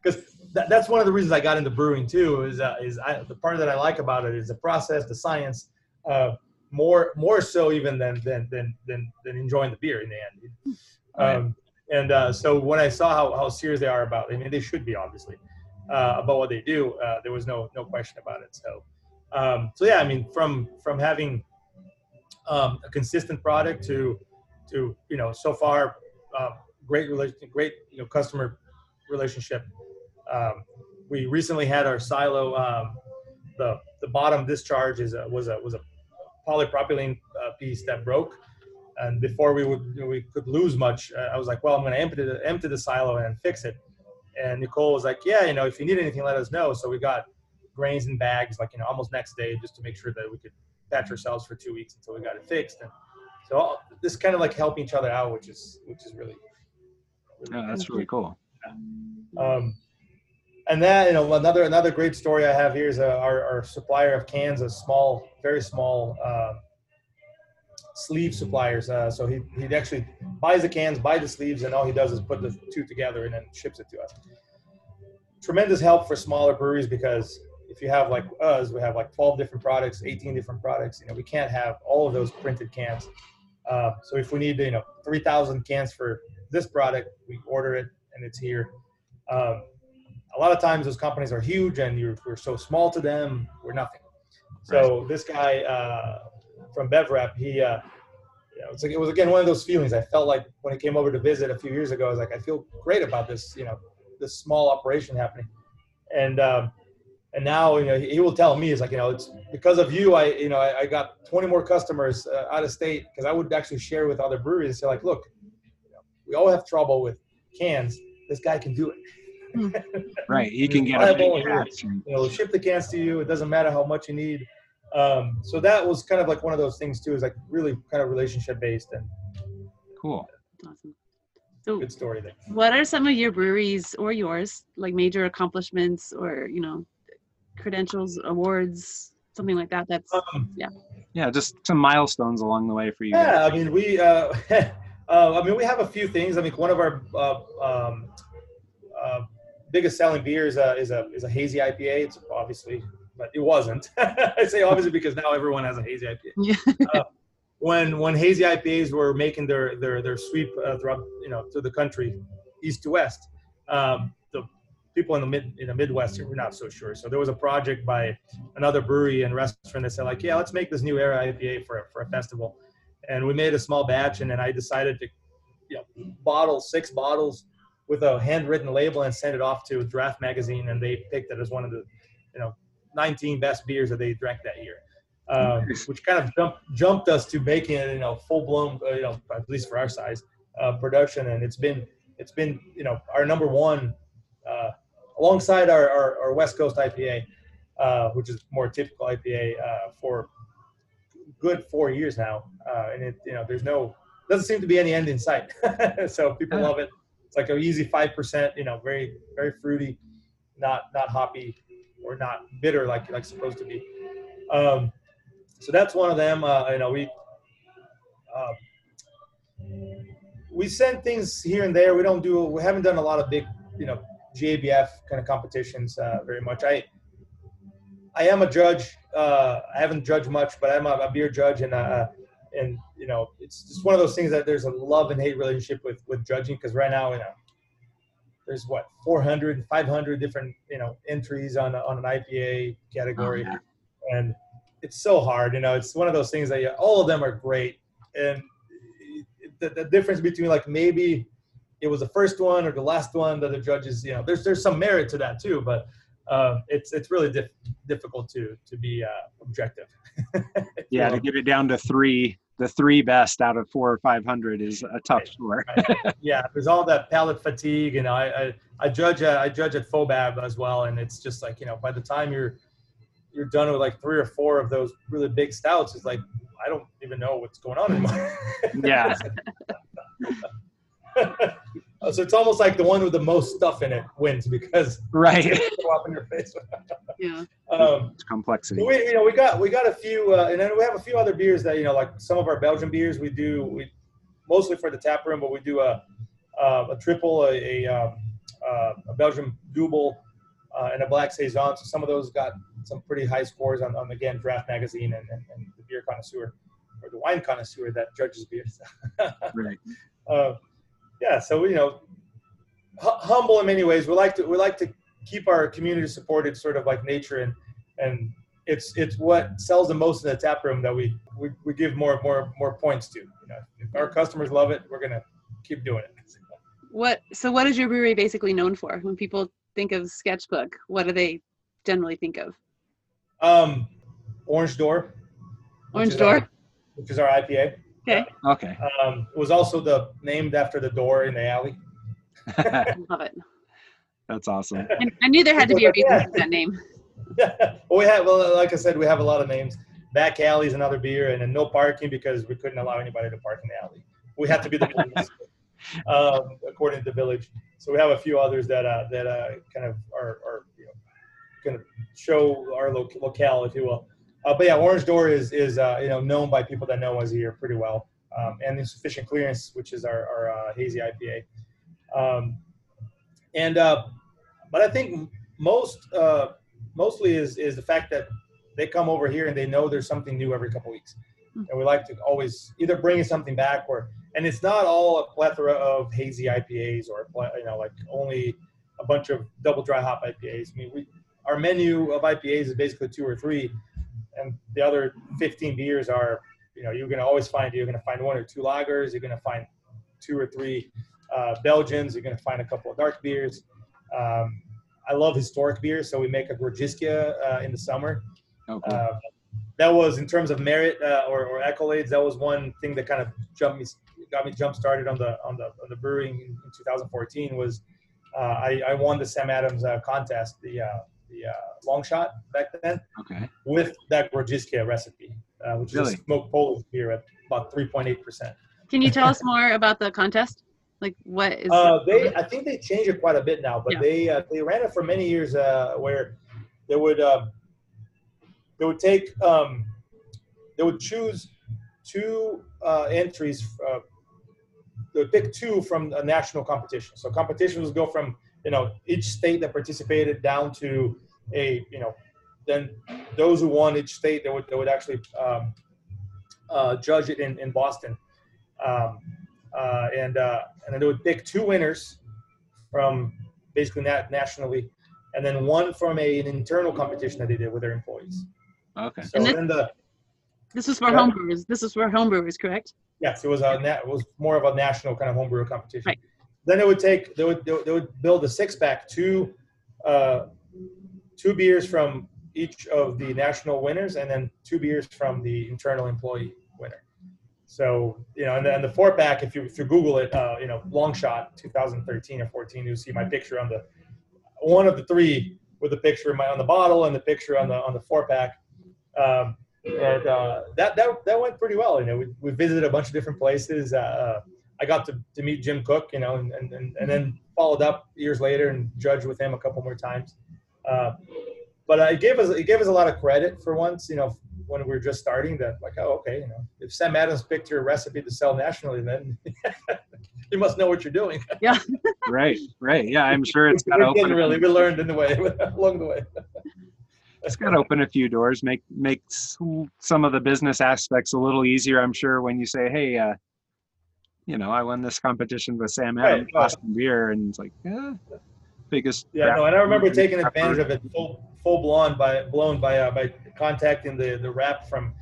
S1: Because that, that's one of the reasons I got into brewing too. Is uh, is I, the part that I like about it is the process, the science, uh, more more so even than than than than, than enjoying the beer in the end.
S4: Right.
S1: Um, and uh, so when I saw how, how serious they are about, I mean, they should be obviously uh, about what they do. Uh, there was no no question about it. So um, so yeah, I mean, from from having um, a consistent product to to you know so far uh, great relation, great you know customer relationship. Um, we recently had our silo. Um, the the bottom discharge is a, was a was a polypropylene uh, piece that broke, and before we would you know, we could lose much, uh, I was like, well, I'm going to empty the empty the silo and fix it. And Nicole was like, yeah, you know, if you need anything, let us know. So we got grains in bags, like you know, almost next day, just to make sure that we could patch ourselves for two weeks until we got it fixed. And so all, this kind of like helping each other out, which is which is really. really
S4: Yeah, that's really cool.
S1: um, and that you know another another great story I have here is uh, our, our supplier of cans, a small, very small uh, sleeve suppliers. Uh, so he he actually buys the cans, buys the sleeves, and all he does is put the two together and then ships it to us. Tremendous help for smaller breweries because if you have like us, we have like 12 different products, 18 different products. You know, we can't have all of those printed cans. Uh, so if we need you know 3,000 cans for this product, we order it and it's here. Um, a lot of times those companies are huge and you're, we're so small to them, we're nothing. So this guy uh, from BevRep, he, uh, you know, it's like, it was again one of those feelings. I felt like when he came over to visit a few years ago, I was like, I feel great about this, you know, this small operation happening. And um, and now you know he, he will tell me it's like you know it's because of you I you know I, I got 20 more customers uh, out of state because I would actually share with other breweries and say like look, you know, we all have trouble with cans. This guy can do it. [LAUGHS]
S4: Right. he can get a
S1: Reliable
S4: big
S1: here.
S4: batch. and-
S1: you know, ship the cans to you. It doesn't matter how much you need. Um, so that was kind of like one of those things too, is like really kind of relationship based and
S4: Cool.
S5: Awesome. So,
S1: good story there.
S5: what are some of your breweries or yours like major accomplishments or you know credentials, awards, something like that? That's
S1: Um,
S4: Yeah, just some milestones along the way for you.
S1: yeah,
S4: guys.
S1: I mean, we, uh, [LAUGHS] uh, I mean, we have a few things. I mean, one of our uh, um, uh, biggest selling beers uh, is a is a hazy IPA. It's obviously, but it wasn't. [LAUGHS] I say obviously because now everyone has a hazy IPA. [LAUGHS]
S5: Yeah.
S1: uh, when when hazy IPAs were making their their their sweep uh, throughout you know through the country, east to west, um, the people in the mid in the Midwest were not so sure. So there was a project by another brewery and restaurant that said like, yeah, let's make this new era IPA for a, for a festival, and we made a small batch, and then I decided to, you know, bottle six bottles with a handwritten label and send it off to Draft Magazine, and they picked it as one of the, you know, 19 best beers that they drank that year. Um, which kind of jumped jumped us to making it, you know, full blown, uh, you know, at least for our size, uh, production, and it's been it's been you know our number one uh, alongside our, our, our West Coast IPA, uh, which is more typical IPA uh, for good four years now, uh, and it you know there's no doesn't seem to be any end in sight, [LAUGHS] so people love it. It's like an easy five percent, you know, very very fruity, not not hoppy or not bitter like like supposed to be. Um, so that's one of them. Uh, you know, we uh, we send things here and there. We don't do. We haven't done a lot of big, you know, GABF kind of competitions uh, very much. I I am a judge. Uh, I haven't judged much, but I'm a, a beer judge, and uh, and you know, it's just one of those things that there's a love and hate relationship with with judging because right now, you know, there's what 400, 500 different you know entries on on an IPA category,
S4: yeah.
S1: and it's so hard. You know, it's one of those things that you, all of them are great, and the, the difference between like maybe it was the first one or the last one that the judges, you know, there's there's some merit to that too, but um, it's it's really diff- difficult to to be uh, objective. [LAUGHS]
S4: Yeah, to get it down to three, the three best out of four or five hundred is a tough score.
S1: yeah, there's all that palate fatigue. You know, I I, I judge uh, I judge at FoBAB as well, and it's just like you know by the time you're you're done with like three or four of those really big stouts, it's like I don't even know what's going on anymore.
S4: Yeah. [LAUGHS] [LAUGHS]
S1: so it's almost like the one with the most stuff in it wins because
S4: Right.
S1: go up in your face. [LAUGHS]
S5: yeah. [LAUGHS]
S1: Um,
S4: It's complexity.
S1: we, you know, we got we got a few, uh, and then we have a few other beers that you know, like some of our Belgian beers, we do we mostly for the tap room, but we do a uh, a triple, a a, um, uh, a Belgian double, uh, and a black saison. So some of those got some pretty high scores on, on again Draft Magazine and, and, and the Beer Connoisseur or the Wine Connoisseur that judges beers.
S4: Right.
S1: uh, yeah, so you know, hu- humble in many ways. We like to we like to keep our community supported, sort of like nature, and and it's it's what sells the most in the tap room that we we, we give more more more points to. You know, if our customers love it, we're gonna keep doing it.
S5: What so what is your brewery basically known for? When people think of sketchbook, what do they generally think of?
S1: Um, Orange Door.
S5: Orange
S1: is our-
S5: Door?
S1: which is our IPA.
S5: Okay.
S4: Okay.
S1: Um, it was also the named after the door in the alley. [LAUGHS]
S5: Love it.
S4: That's awesome.
S5: And I knew there had to be a reason
S1: Yeah.
S5: for that name. [LAUGHS]
S1: well, we have, well, like I said, we have a lot of names. Back alley is another beer, and then no parking because we couldn't allow anybody to park in the alley. We had to be the [LAUGHS] business, um, according to the village. So we have a few others that uh, that uh, kind of are, are you know, kind of show our lo- locale, if you will. Uh, but yeah, Orange Door is is uh, you know known by people that know us here pretty well, um, and Insufficient Clearance, which is our, our uh, hazy IPA. Um, and uh, but I think most uh, mostly is is the fact that they come over here and they know there's something new every couple weeks, and we like to always either bring something back or and it's not all a plethora of hazy IPAs or you know like only a bunch of double dry hop IPAs. I mean, we our menu of IPAs is basically two or three, and the other 15 beers are you know you're going to always find you're going to find one or two lagers, you're going to find two or three uh, Belgians, you're going to find a couple of dark beers. Um, I love historic beers, so we make a Grodziskie uh, in the summer.
S4: Oh, cool.
S1: Uh, that was in terms of merit uh, or, or accolades. That was one thing that kind of jumped me, got me jump started on the on the on the brewing in, in 2014. Was uh, I, I won the Sam Adams uh, contest, the uh, the uh, long shot back then,
S2: Okay.
S1: with that Grodziska recipe, uh, which
S2: Really?
S1: is smoked Polish beer at about 3.8 percent.
S3: Can you tell us [LAUGHS] more about the contest? Like what is?
S1: Uh, they, I think they changed it quite a bit now, but
S3: Yeah.
S1: they uh, they ran it for many years uh, where they would uh, they would take um, they would choose two uh, entries. Uh, they would pick two from a national competition. So competitions would go from you know each state that participated down to a you know then those who won each state they would they would actually um, uh, judge it in in Boston. Um, uh, and uh, and then they would pick two winners from basically nat- nationally, and then one from a, an internal competition that they did with their employees.
S2: Okay.
S1: So
S3: And this-
S1: then the
S3: this is for
S1: Yeah.
S3: homebrewers. This is for homebrewers, correct?
S1: yes, it was a na- it was more of a national kind of homebrew competition.
S3: Right.
S1: Then they would take they would they would- build a six pack two uh, two beers from each of the national winners, and then two beers from the internal employee winner. So you know, and then the four pack, if you if you Google it, uh, you know, long shot 2013 or 14, you'll see my picture on the one of the three with the picture my on the bottle and the picture on the on the four pack. Um, and uh, that that that went pretty well. You know, we, we visited a bunch of different places. Uh, I got to, to meet Jim Koch, you know, and, and, and, and then followed up years later and judged with him a couple more times. Uh, but uh, it gave us it gave us a lot of credit for once, you know, when we were just starting. That like, oh, okay, you know, if Sam Adams picked your recipe to sell nationally, then [LAUGHS] you must know what you're doing. [LAUGHS] Yeah.
S2: right. Right. Yeah, I'm sure it's got to
S1: we
S2: open.
S1: didn't really. We learned in the way [LAUGHS] along the way.
S2: It's got to open a few doors. Make make some of the business aspects a little easier. I'm sure when you say, "Hey, uh, you know, I won this competition with Sam Adams,
S1: right.
S2: Boston Beer," and it's like, eh, biggest.
S1: Yeah,
S2: craft
S1: no, and I remember taking
S2: craft
S1: advantage of it full full blown by blown by uh, by contacting the the rep from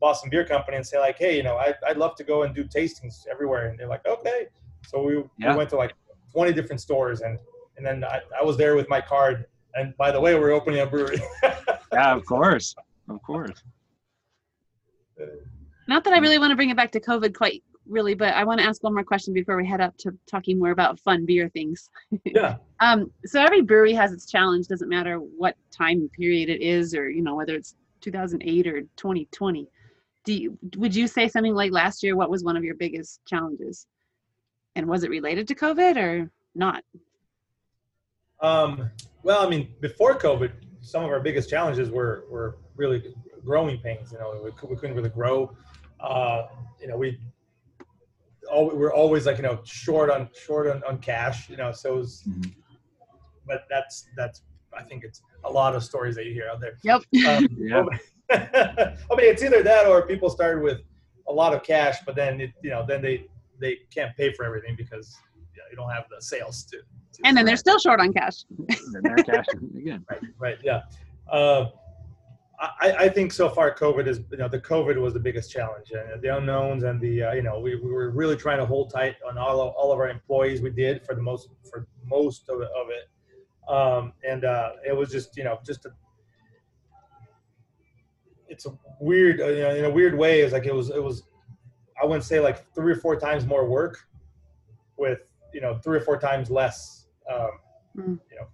S1: Boston Beer Company and say like, hey, you know, I I'd love to go and do tastings everywhere, and they're like, okay. So we,
S2: Yeah.
S1: we went to like twenty different stores, and and then I, I was there with my card. And by the way, we're opening a brewery. [LAUGHS]
S2: Yeah, of course, of course.
S3: Not that I really want to bring it back to COVID quite really, but I want to ask one more question before we head up to talking more about fun beer things. [LAUGHS]
S1: yeah.
S3: Um, so every brewery has its challenge. Doesn't matter what time period it is, or you know whether it's 2008 or 2020. Do you, would you say something like last year? What was one of your biggest challenges, and was it related to COVID or not?
S1: Um, well, I mean, before COVID, some of our biggest challenges were were really growing pains. You know, we, we couldn't really grow. Uh, you know, we all we're always like you know short on short on, on cash. You know, so it was,
S2: Mhm.
S1: but that's that's I think it's a lot of stories that you hear out there.
S3: Yep.
S1: Um, [LAUGHS]
S2: Yeah. [LAUGHS]
S1: I mean, it's either that or people started with a lot of cash, but then it, you know, then they they can't pay for everything because you, know, you don't have the sales to. to
S3: And then they're still short on cash.
S2: Then they're cashing again. [LAUGHS]
S1: right, right, yeah. Uh, I, I think so far COVID is, you know, the COVID was the biggest challenge, and the unknowns, and the, uh, you know, we, we were really trying to hold tight on all of, all of our employees. We did for the most for most of it, of it. Um, and uh, it was just, you know, just a, it's a weird, uh, you know, in a weird way. It's like it was, it was, I wouldn't say like three or four times more work, with you know three or four times less, um,
S3: Mm.
S1: you know,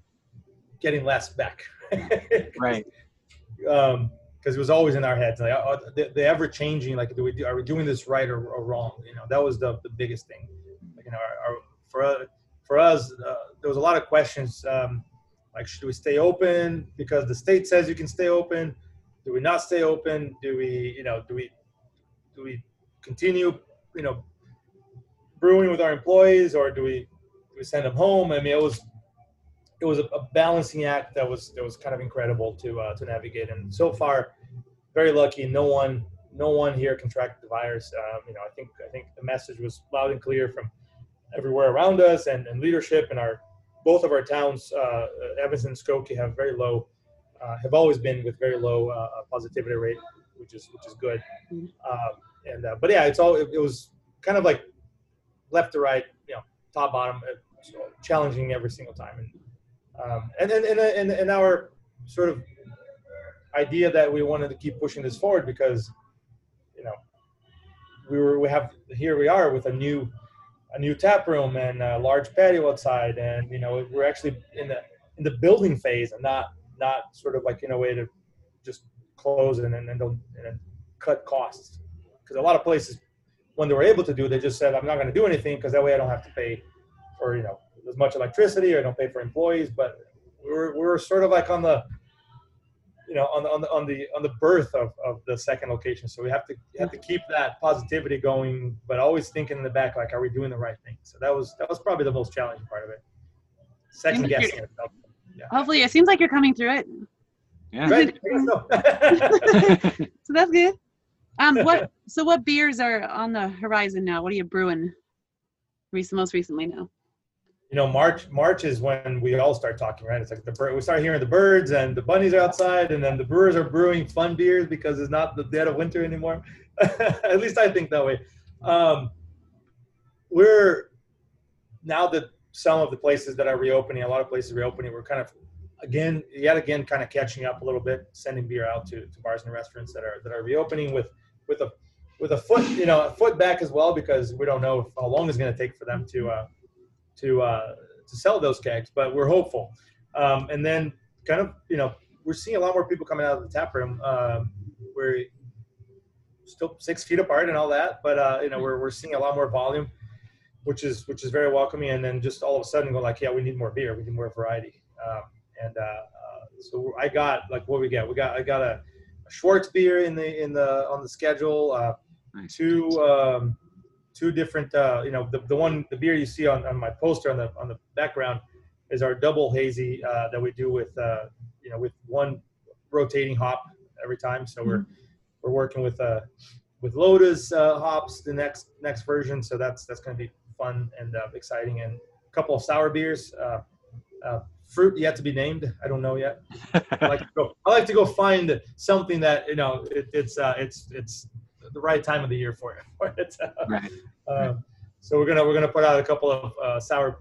S1: getting less back. [LAUGHS]
S2: Right.
S1: Um because it was always in our heads like uh, the, the ever changing like do we do, are we doing this right or, or wrong? You know that was the, the biggest thing. You know our, our, for for us uh, there was a lot of questions um like should we stay open? Because the state says you can stay open. Do we not stay open? Do we you know do we do we continue you know brewing with our employees or do we do we send them home? I mean it was it was a, balancing act that was that was kind of incredible to uh, to navigate. And so far, very lucky. No one no one here contracted the virus. Um, you know, I think I think the message was loud and clear from everywhere around us and, and leadership. And our both of our towns, uh, Evanston and Skokie, have very low, uh, have always been with very low uh, positivity rate, which is which is good.
S3: Mhm.
S1: Um, and uh, but yeah, it's all it, it was kind of like left to right, you know, top bottom, uh, so challenging every single time. And um, and then and, and, and our sort of idea that we wanted to keep pushing this forward because you know we were we have here we are with a new a new tap room and a large patio outside, and you know we're actually in the in the building phase and not not sort of like in a way to just close and and, and, and cut costs. Because a lot of places when they were able to do they just said i'm not going to do anything because that way i don't have to pay for you know as much electricity or I don't pay for employees but we were, we were sort of like on the you know on the on the on the on the birth of, of the second location so we have to you have to keep that positivity going but always thinking in the back like are we doing the right thing so that was that was probably the most challenging part of it second
S5: Seems like
S1: guessing it
S5: Hopefully, it seems like you're coming through it.
S4: Yeah.
S1: right [LAUGHS] so. [LAUGHS]
S5: So that's good. Um, what? So what beers are on the horizon now? What are you brewing? Recent, most recently now.
S1: You know, March March is when we all start talking, right? It's like the bird. We start hearing the birds and the bunnies are outside, and then the brewers are brewing fun beers because it's not the dead of winter anymore. [LAUGHS] At least I think that way. Um, we're now that some of the places that are reopening, a lot of places reopening, we're kind of again, yet again, kind of catching up a little bit, sending beer out to, to bars and restaurants that are that are reopening with with a with a foot, you know, a foot back as well, because we don't know how long it's going to take for them to uh, to uh, to sell those kegs, but we're hopeful. Um, and then, kind of, you know, we're seeing a lot more people coming out of the tap room. Um, we're still six feet apart and all that, but uh, you know, we're we're seeing a lot more volume, which is which is very welcoming. And then just all of a sudden, go like, yeah, we need more beer, we need more variety. Um, and uh, uh, so I got like what we get. We got I got a, a Schwartz beer in the in the on the schedule. Uh,
S4: Nice.
S1: two um, two different uh, you know the, the one the beer you see on, on my poster on the on the background is our double hazy uh, that we do with uh, you know with one rotating hop every time. So we're we're working with uh with Lotus uh, hops the next next version. So that's that's going to be fun and uh, exciting. And a couple of sour beers uh, uh, fruit yet to be named. I don't know yet. [LAUGHS] I like to go I like to go find something that you know it, it's uh, it's it's the right time of the year for it. For it.
S4: Right.
S1: Um, so we're gonna we're gonna put out a couple of uh, sour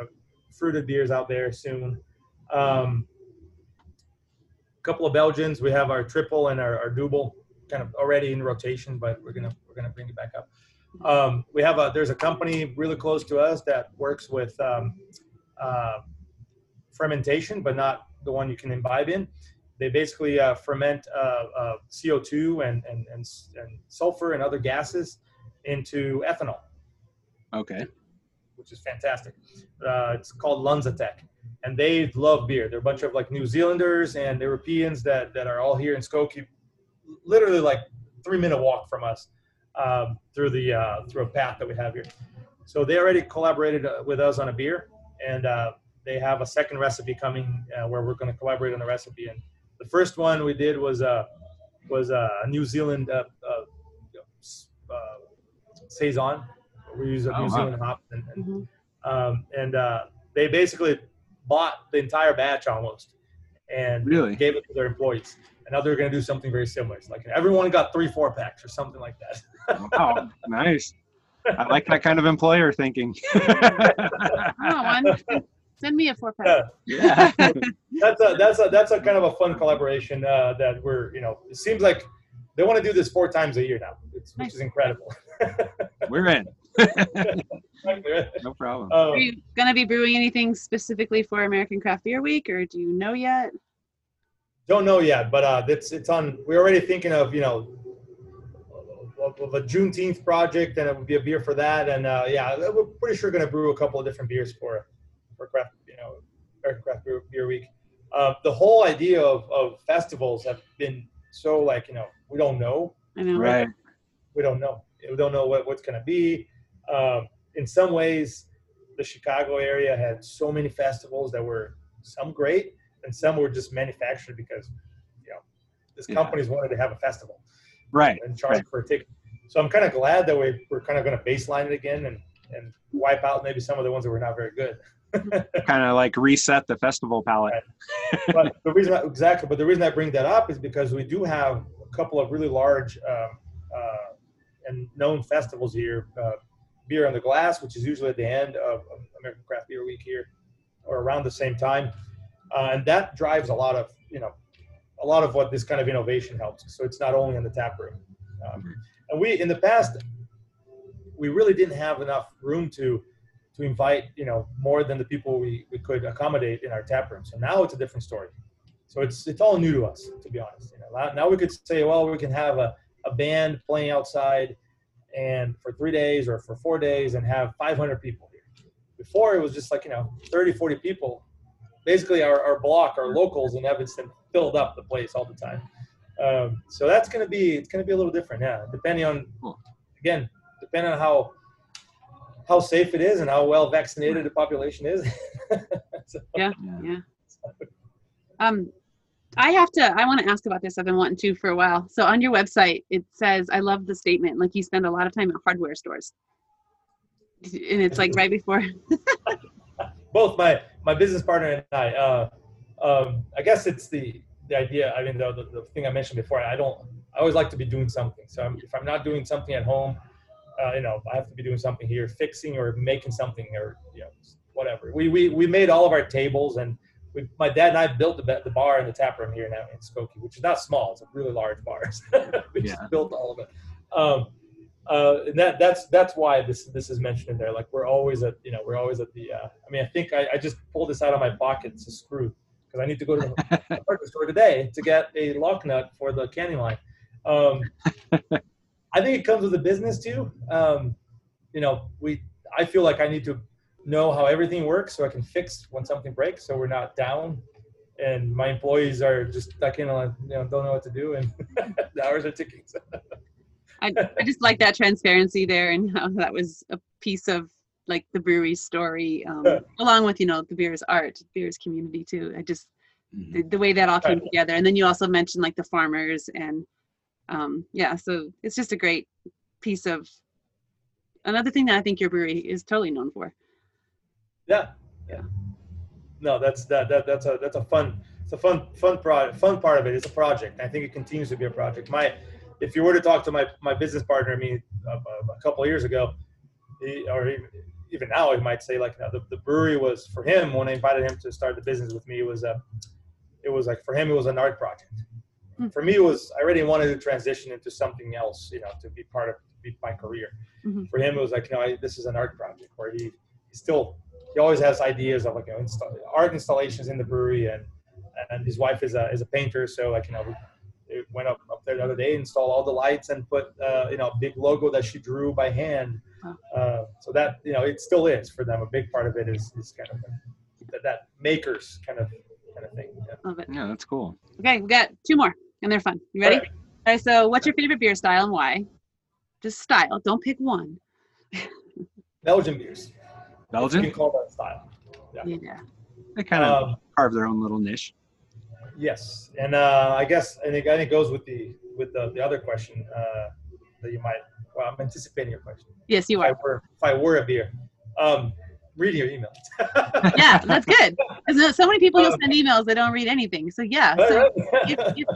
S1: uh, fruited beers out there soon. Um, a couple of Belgians. We have our triple and our, our double kind of already in rotation, but we're gonna we're gonna bring it back up. Um, we have a there's a company really close to us that works with um, uh, fermentation, but not the one you can imbibe in. They basically uh, ferment uh, uh, CO2 and, and, and, and sulfur and other gases into ethanol
S4: Okay.
S1: which is fantastic. Uh, it's called LanzaTech, and they love beer. They're a bunch of like New Zealanders and Europeans that that are all here in Skokie, literally like three minute walk from us um, through the uh, through a path that we have here. So they already collaborated with us on a beer, and uh, they have a second recipe coming uh, where we're going to collaborate on the recipe. And the first one we did was uh, was uh, a New Zealand uh, uh, you know, s- uh, saison. We use a
S4: Oh,
S1: New
S4: wow.
S1: Zealand hop, and, and
S5: Mhm.
S1: um, and uh, they basically bought the entire batch almost and
S4: Really?
S1: gave it to their employees. And now they're going to do something very similar. It's like everyone got three four packs or something like that.
S4: Wow. Nice. I like that kind of employer thinking.
S5: I want one. Send me a four pack.
S1: Yeah.
S4: yeah. [LAUGHS]
S1: that's a that's a that's a kind of a fun collaboration uh, that we're you know it seems like they want to do this four times a year now, it's, which
S5: Nice.
S1: is incredible. [LAUGHS]
S4: We're in. [LAUGHS] No problem.
S1: Um,
S5: Are you gonna be brewing anything specifically for American Craft Beer Week, or do you know yet?
S1: Don't know yet, but uh, it's it's on. We're already thinking of you know of, of a Juneteenth project, and it would be a beer for that. And uh, yeah, we're pretty sure going to brew a couple of different beers for for craft, you know, American Craft Beer, Beer Week. Uh, the whole idea of, of festivals have been so like you know we don't know,
S5: I know.
S4: Right.
S1: we don't know, we don't know what, what's going to be. Um, in some ways, the Chicago area had so many festivals that were some great and some were just manufactured because you know these
S4: Yeah.
S1: companies wanted to have a festival
S4: Right.
S1: and charge
S4: Right.
S1: for a ticket. So I'm kind of glad that we, we're kind of going to baseline it again and, and wipe out maybe some of the ones that were not very good. [LAUGHS] [LAUGHS]
S4: Kind of like reset the festival palette.
S1: but the reason I, exactly, but the reason I bring that up is because we do have a couple of really large um, uh, and known festivals here. Uh, Beer Under Glass, which is usually at the end of of American Craft Beer Week here, or around the same time, uh, and that drives a lot of you know a lot of what this kind of innovation helps. So it's not only in the tap room. Um, and we in the past we really didn't have enough room to to invite you know more than the people we, we could accommodate in our tap room. So now it's a different story. So it's it's all new to us, to be honest. You know, now we could say, well, we can have a, a band playing outside and for three days or for four days and have 500 people here. Before it was just like, you know, 30, 40 people. Basically our, our block, our locals in Evanston filled up the place all the time. Um, so that's going to be, it's going to be a little different. Yeah. Depending on, again, depending on how, how safe it is and how well vaccinated the population is. [LAUGHS]
S3: so, yeah. Yeah. Um, I have to, I want to ask about this. I've been wanting to for a while. So on your website, it says, I love the statement, like you spend a lot of time at hardware stores. And it's like right before. [LAUGHS]
S1: Both my, my business partner and I, uh, um, I guess it's the, the idea. I mean, the, the, the, thing I mentioned before, I don't, I always like to be doing something. So I'm, if I'm not doing something at home, uh, you know, I have to be doing something here, fixing or making something or, you know, whatever. We, we, we made all of our tables and we, my dad and I built the, the bar and the tap room here now in Skokie, which is not small. It's a really large bar. [LAUGHS] we yeah. just built all of it. Um, uh, and that that's that's why this this is mentioned in there. Like we're always at you know we're always at the. Uh, I mean, I think I, I just pulled this out of my pocket. It's a screw because I need to go to the [LAUGHS] hardware store today to get a lock nut for the canning line. Um, [LAUGHS] I think it comes with the business too. Um, you know, we I feel like I need to know how everything works so I can fix when something breaks so we're not down and my employees are just stuck in on you know don't know what to do and [LAUGHS] the hours are ticking so. [LAUGHS]
S3: I, I just like that transparency there and how that was a piece of like the brewery story um, along with you know the beer's art beer's community too i just mm-hmm. the, the, way that all came right. together and then you also mentioned like the farmers and um, yeah so it's just a great piece of another thing that i think your brewery is totally known for
S1: yeah, yeah. No, that's that, that that's a that's a fun it's a fun fun pro fun part of it. It's a project. I think it continues to be a project. My if you were to talk to my my business partner, I mean, a, a couple years ago, he, or even, even now, he might say like you know, the, the brewery was for him when I invited him to start the business with me. It was a it was like for him it was an art project. Mm-hmm. For me, it was I already wanted to transition into something else, you know, to be part of be my career. Mm-hmm. For him, it was like you know I, this is an art project where he, he still he always has ideas of like you know, install, art installations in the brewery, and and his wife is a is a painter, so like you know. We went up, up there the other day, installed all the lights, and put uh, you know a big logo that she drew by hand. Uh, so that you know it still is for them a big part of it is, is kind of that, that makers kind of kind of thing.
S2: Yeah. Love it. Yeah, that's cool.
S3: Okay, we got two more, and they're fun. You ready? All right. All right so, what's your favorite beer style and why? Just style. Don't pick one. [LAUGHS]
S1: Belgian beers.
S2: Belgian?
S1: You can call that style.
S3: Yeah. yeah.
S2: They kind of um, carve their own little niche.
S1: Yes, and uh, I guess and it kind of goes with the with the, the other question uh, that you might. Well, I'm anticipating your question.
S3: Yes, you are.
S1: If I were, if I were a beer, um, reading your email. [LAUGHS]
S3: yeah, that's good. [LAUGHS] Because so many people um, send emails they don't read anything. So yeah. So if, if,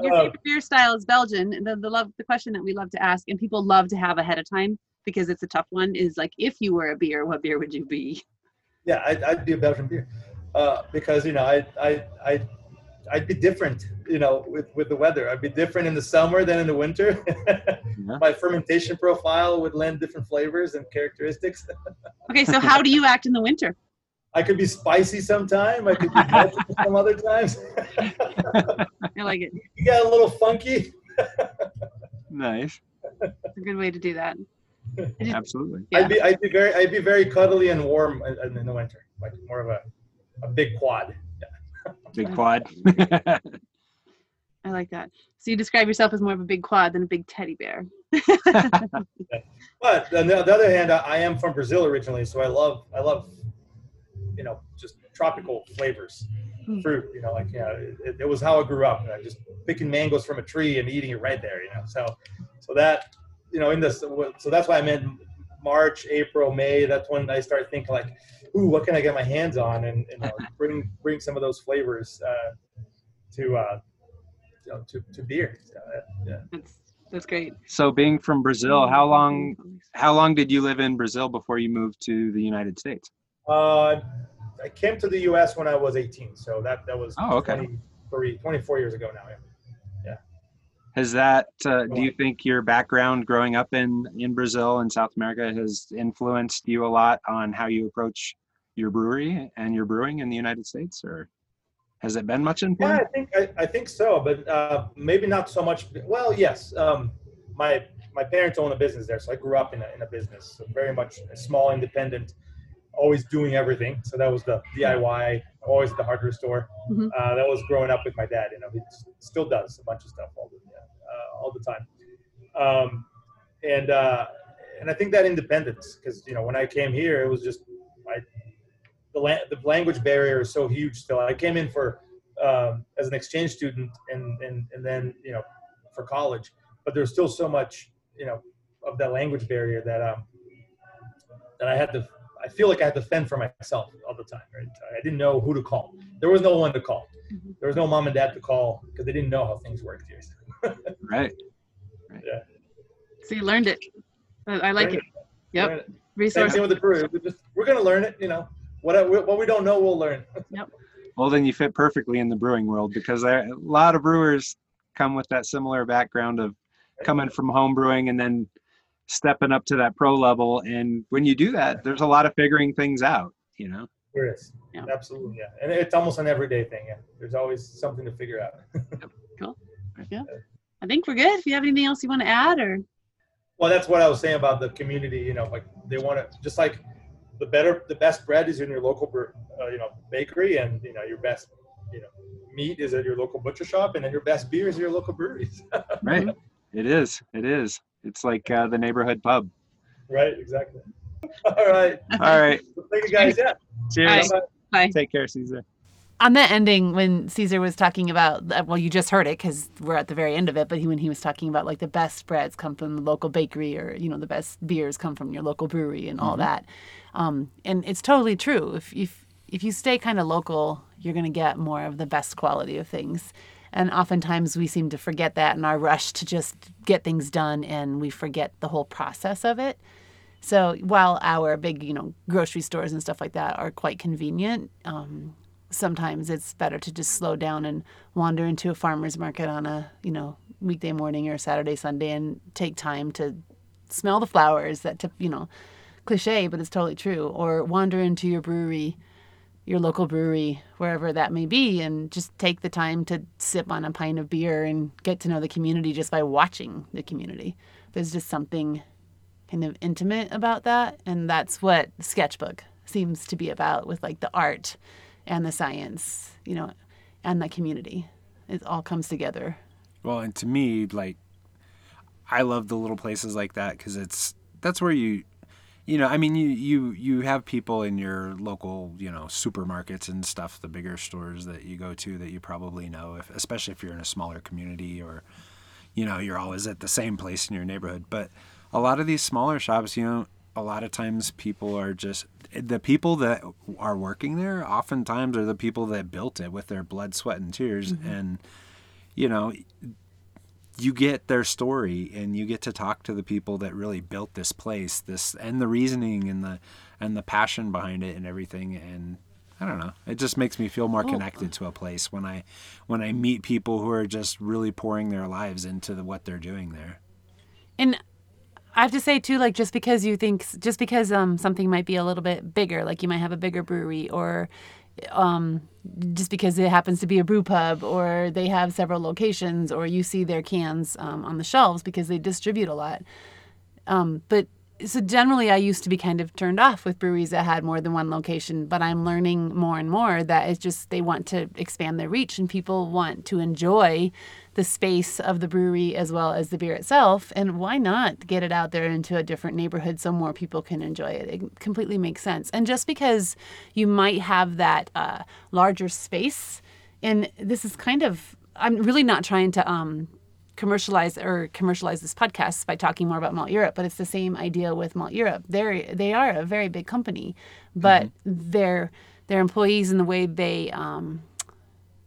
S3: if your uh, favorite beer style is Belgian, the, the love the question that we love to ask and people love to have ahead of time because it's a tough one is like if you were a beer what beer would you be
S1: yeah i'd, I'd be a belgian beer uh, because you know i i i I'd be different, you know, with, with the weather. I'd be different in the summer than in the winter. yeah. [LAUGHS] My fermentation profile would lend different flavors and characteristics.
S3: okay, so [LAUGHS] how do you act in the winter?
S1: I could be spicy sometime. I could be [LAUGHS] some other times. [LAUGHS]
S3: I like it.
S1: You got a little funky.
S2: nice.
S3: It's a good way to do that.
S2: Absolutely.
S1: Yeah. I'd be I'd be very I'd be very cuddly and warm in, in the winter, like more of a a big quad.
S2: Yeah. Big [LAUGHS] quad.
S3: I like that. So you describe yourself as more of a big quad than a big teddy bear.
S1: but on the, other hand, I, I, am from Brazil originally, so I love I love you know just tropical flavors, mm. fruit. You know, like yeah, it, it, was how I grew up. You know, just picking mangoes from a tree and eating it right there. You know, so so that you know, in this, so that's why I meant March, April, May. That's when I start thinking like, ooh, what can I get my hands on, and, and [LAUGHS] uh, bring bring some of those flavors uh, to, uh, you know, to to beer.
S3: yeah. That's that's great.
S2: So, being from Brazil, how long how long did you live in Brazil before you moved to the United States?
S1: Uh, I came to the U.S. when I was 18, so that that was
S2: oh, okay.
S1: 23, 24 years ago now. Yeah.
S4: Has that? Uh, do you think your background growing up in in Brazil and South America has influenced you a lot on how you approach your brewery and your brewing in the United States, or has it been much
S1: Yeah,
S4: influence?
S1: I think I, I think so, but uh, maybe not so much. Well, yes. Um, my my parents own a business there, so I grew up in a, in a business, so very much a small, independent, always doing everything. So that was the DIY, always at the hardware store.
S5: Mhm.
S1: Uh, that was growing up with my dad. You know, he still does a bunch of stuff all the uh, all the time. Um, and uh, and I think that independence, because you know, when I came here, it was just I the, la- the language barrier is so huge still. I came in for um, as an exchange student and, and and then you know for college, but there's still so much you know of that language barrier that um that I had to. I feel like I had to fend for myself all the time. Right? I didn't know who to call. There was no one to call.
S5: Mhm.
S1: There was no mom and dad to call because they didn't know how things worked here. [LAUGHS]
S4: Right.
S5: right So you learned it. I, I like
S1: Right.
S5: it. Yep.
S1: Same
S5: Resource.
S1: thing with the brewery. We just, we're gonna learn it. You know, what what we don't know, we'll learn. [LAUGHS] Yep.
S4: Well, then you fit perfectly in the brewing world because there, a lot of brewers come with that similar background of coming from home brewing and then stepping up to that pro level. And when you do that, there's a lot of figuring things out. You know.
S1: There is.
S5: Yeah.
S1: Absolutely, yeah. And it's almost an everyday thing. Yeah. There's always something to figure out. [LAUGHS] Cool. Yeah.
S5: I think we're good. If you have anything else you want to add, or
S1: Well, that's what I was saying about the community. You know, like they want to just like the better, the best bread is in your local, uh, you know, bakery, and you know your best, you know, meat is at your local butcher shop, and then your best beer is at your local breweries. [LAUGHS]
S4: Right. It is. It is. It's like uh, the neighborhood pub.
S1: right. Exactly. [LAUGHS] All right.
S4: All right.
S1: Thank you guys. Yeah.
S4: Cheers.
S5: Bye. Bye.
S4: Take care, Caesar.
S3: on that ending when caesar was talking about well you just heard it because we're at the very end of it but he, when he was talking about like the best breads come from the local bakery or you know the best beers come from your local brewery and all that um, and it's totally true if, if if you stay kind of local you're going to get more of the best quality of things and oftentimes we seem to forget that in our rush to just get things done and we forget the whole process of it so while our big, you know, grocery stores and stuff like that are quite convenient, um, sometimes it's better to just slow down and wander into a farmer's market on a, you know, weekday morning or Saturday, Sunday and take time to smell the flowers that, to, you know, cliche, but it's totally true. Or wander into your brewery, your local brewery, wherever that may be, and just take the time to sip on a pint of beer and get to know the community just by watching the community. There's just something kind of intimate about that and that's what sketchbook seems to be about with like the art and the science you know and the community it all comes together
S2: Well, and to me, like, I love the little places like that because it's that's where you, you know, I mean, you you you have people in your local, you know, supermarkets and stuff, the bigger stores that you go to that you probably know, if especially if you're in a smaller community or, you know, you're always at the same place in your neighborhood. But a lot of these smaller shops, you know, a lot of times people are just the people that are working there. Oftentimes are the people that built it with their blood, sweat, and tears, mm-hmm. and you know you get their story and you get to talk to the people that really built this place this and the reasoning and the and the passion behind it and everything and I don't know. It just makes me feel more connected to a place when I when I meet people who are just really pouring their lives into the, what they're doing there.
S3: and i have to say too like just because you think just because um something might be a little bit bigger like you might have a bigger brewery or um just because it happens to be a brew pub or they have several locations or you see their cans um, on the shelves because they distribute a lot. Um, but so generally, I used to be kind of turned off with breweries that had more than one location, but I'm learning more and more that it's just they want to expand their reach and people want to enjoy the space of the brewery as well as the beer itself. And why not get it out there into a different neighborhood so more people can enjoy it? It completely makes sense. And just because you might have that uh, larger space, and this is kind of, I'm really not trying to um, commercialize or commercialize this podcast by talking more about Malteurop, but it's the same idea with Malteurop. They're they are a very big company, but their their employees and the way they um,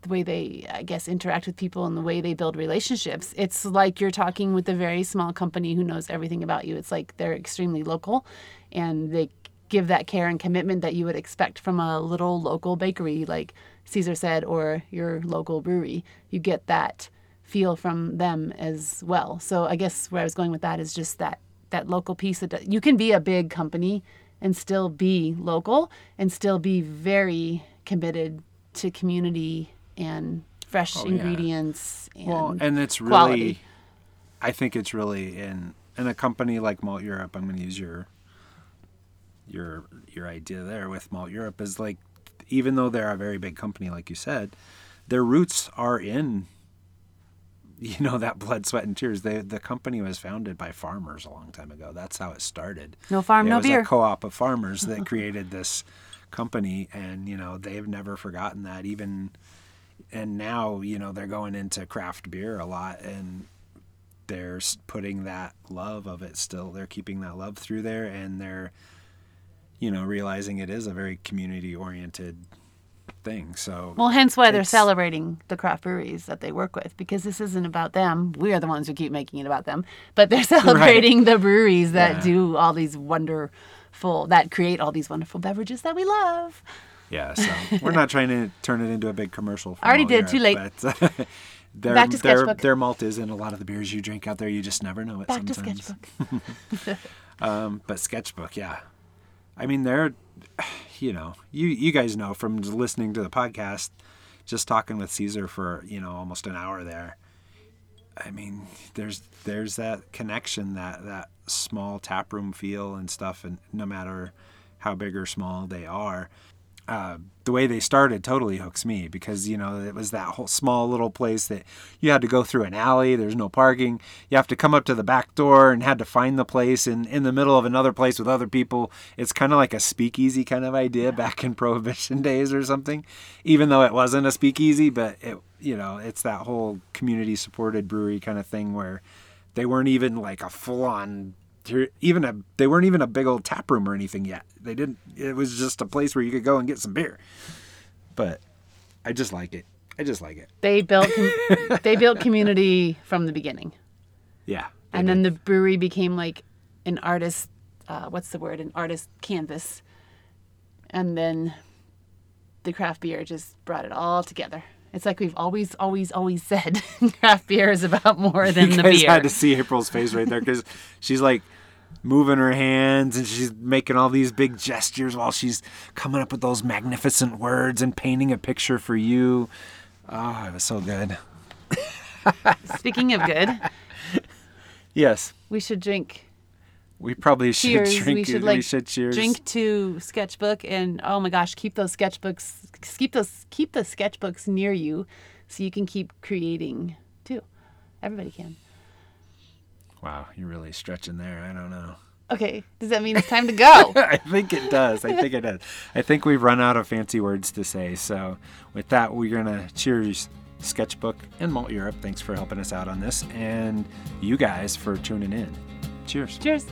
S3: the way they I guess interact with people and the way they build relationships, it's like you're talking with a very small company who knows everything about you. It's like they're extremely local, and they give that care and commitment that you would expect from a little local bakery like Caesar said or your local brewery. You get that feel from them as well. So I guess where I was going with that is just that that local piece that you can be a big company and still be local and still be very committed to community and fresh
S2: Oh, yeah.
S3: ingredients and,
S2: Well, and it's really,
S3: quality.
S2: I think it's really in in a company like Malteurop. I'm going to use your your your idea there with Malteurop is like, even though they're a very big company, like you said, their roots are in. You know that blood, sweat, and tears. They, the company was founded by farmers a long time ago. That's how it started.
S3: no farm,
S2: it
S3: no
S2: was
S3: beer.
S2: a co-op of farmers that [LAUGHS] created this company, and you know they've never forgotten that. Even and now you know they're going into craft beer a lot, and they're putting that love of it still. They're keeping that love through there, and they're you know realizing it is a very community-oriented thing. So
S3: Well, hence why they're celebrating the craft breweries that they work with because this isn't about them. We are the ones who keep making it about them, but they're [LAUGHS] celebrating the breweries that
S2: Yeah.
S3: do all these wonderful, that create all these wonderful beverages that we love.
S2: Yeah, so we're not trying to turn it into a big commercial. For
S3: Already did, too
S2: late. But, [LAUGHS] their,
S3: Back to
S2: their,
S3: Sketchbook.
S2: their malt is in a lot of the beers you drink out there. You just never know it
S3: Back to
S2: sometimes.
S3: sketchbook. [LAUGHS]
S2: Um, but Sketchbook, yeah. I mean, they're, [SIGHS] you know, you you guys know from listening to the podcast, just talking with Caesar for you know almost an hour there. I mean, there's there's that connection, that that small tap room feel and stuff, and no matter how big or small they are, uh, the way they started totally hooks me because you know it was that whole small little place that you had to go through an alley. There's no parking. You have to come up to the back door and had to find the place in in the middle of another place with other people. It's kind of like a speakeasy kind of idea back in Prohibition [LAUGHS] days or something, even though it wasn't a speakeasy. But it you know it's that whole community supported brewery kind of thing where they weren't even like a full on even a they weren't even a big old tap room or anything yet. They didn't. It was just a place where you could go and get some beer. But I just like it. I just like it.
S3: They built com- [LAUGHS] they built community from the beginning,
S2: Yeah.
S3: and then the brewery became like an artist. Uh, what's the word? An artist canvas, and then the craft beer just brought it all together. It's like we've always, always, always said [LAUGHS] craft beer is about more than
S2: you
S3: the
S2: guys
S3: beer.
S2: had to see April's face right there because she's like moving her hands and she's making all these big gestures while she's coming up with those magnificent words and painting a picture for you. Oh, it was so good.
S3: Speaking of good,
S2: Yes,
S3: we should drink
S2: we probably should
S3: cheers.
S2: drink.
S3: we should
S2: we
S3: like
S2: should cheers.
S3: drink to sketchbook and oh my gosh, keep those sketchbooks keep those keep the sketchbooks near you so you can keep creating too. Everybody can.
S2: Wow, you're really stretching there. I don't know.
S3: Okay, does that mean it's time to go? [LAUGHS]
S2: I think it does. I think it does. I think we've run out of fancy words to say. So, with that, we're going to cheers Sketchbook and Malteurop. Thanks for helping us out on this. And you guys for tuning in. Cheers.
S3: Cheers.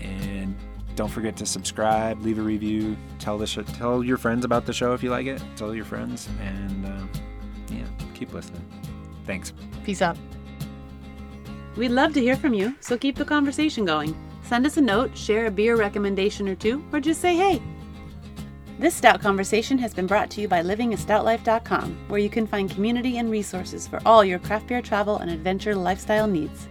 S2: And don't forget to subscribe, leave a review, tell the sh- tell your friends about the show if you like it. Tell your friends. And uh, yeah, keep listening. Thanks.
S3: Peace out.
S5: We'd love to hear from you, so keep the conversation going. Send us a note, share a beer recommendation or two, or just say hey. This Stout Conversation has been brought to you by livingastoutlife.com, where you can find community and resources for all your craft beer travel and adventure lifestyle needs.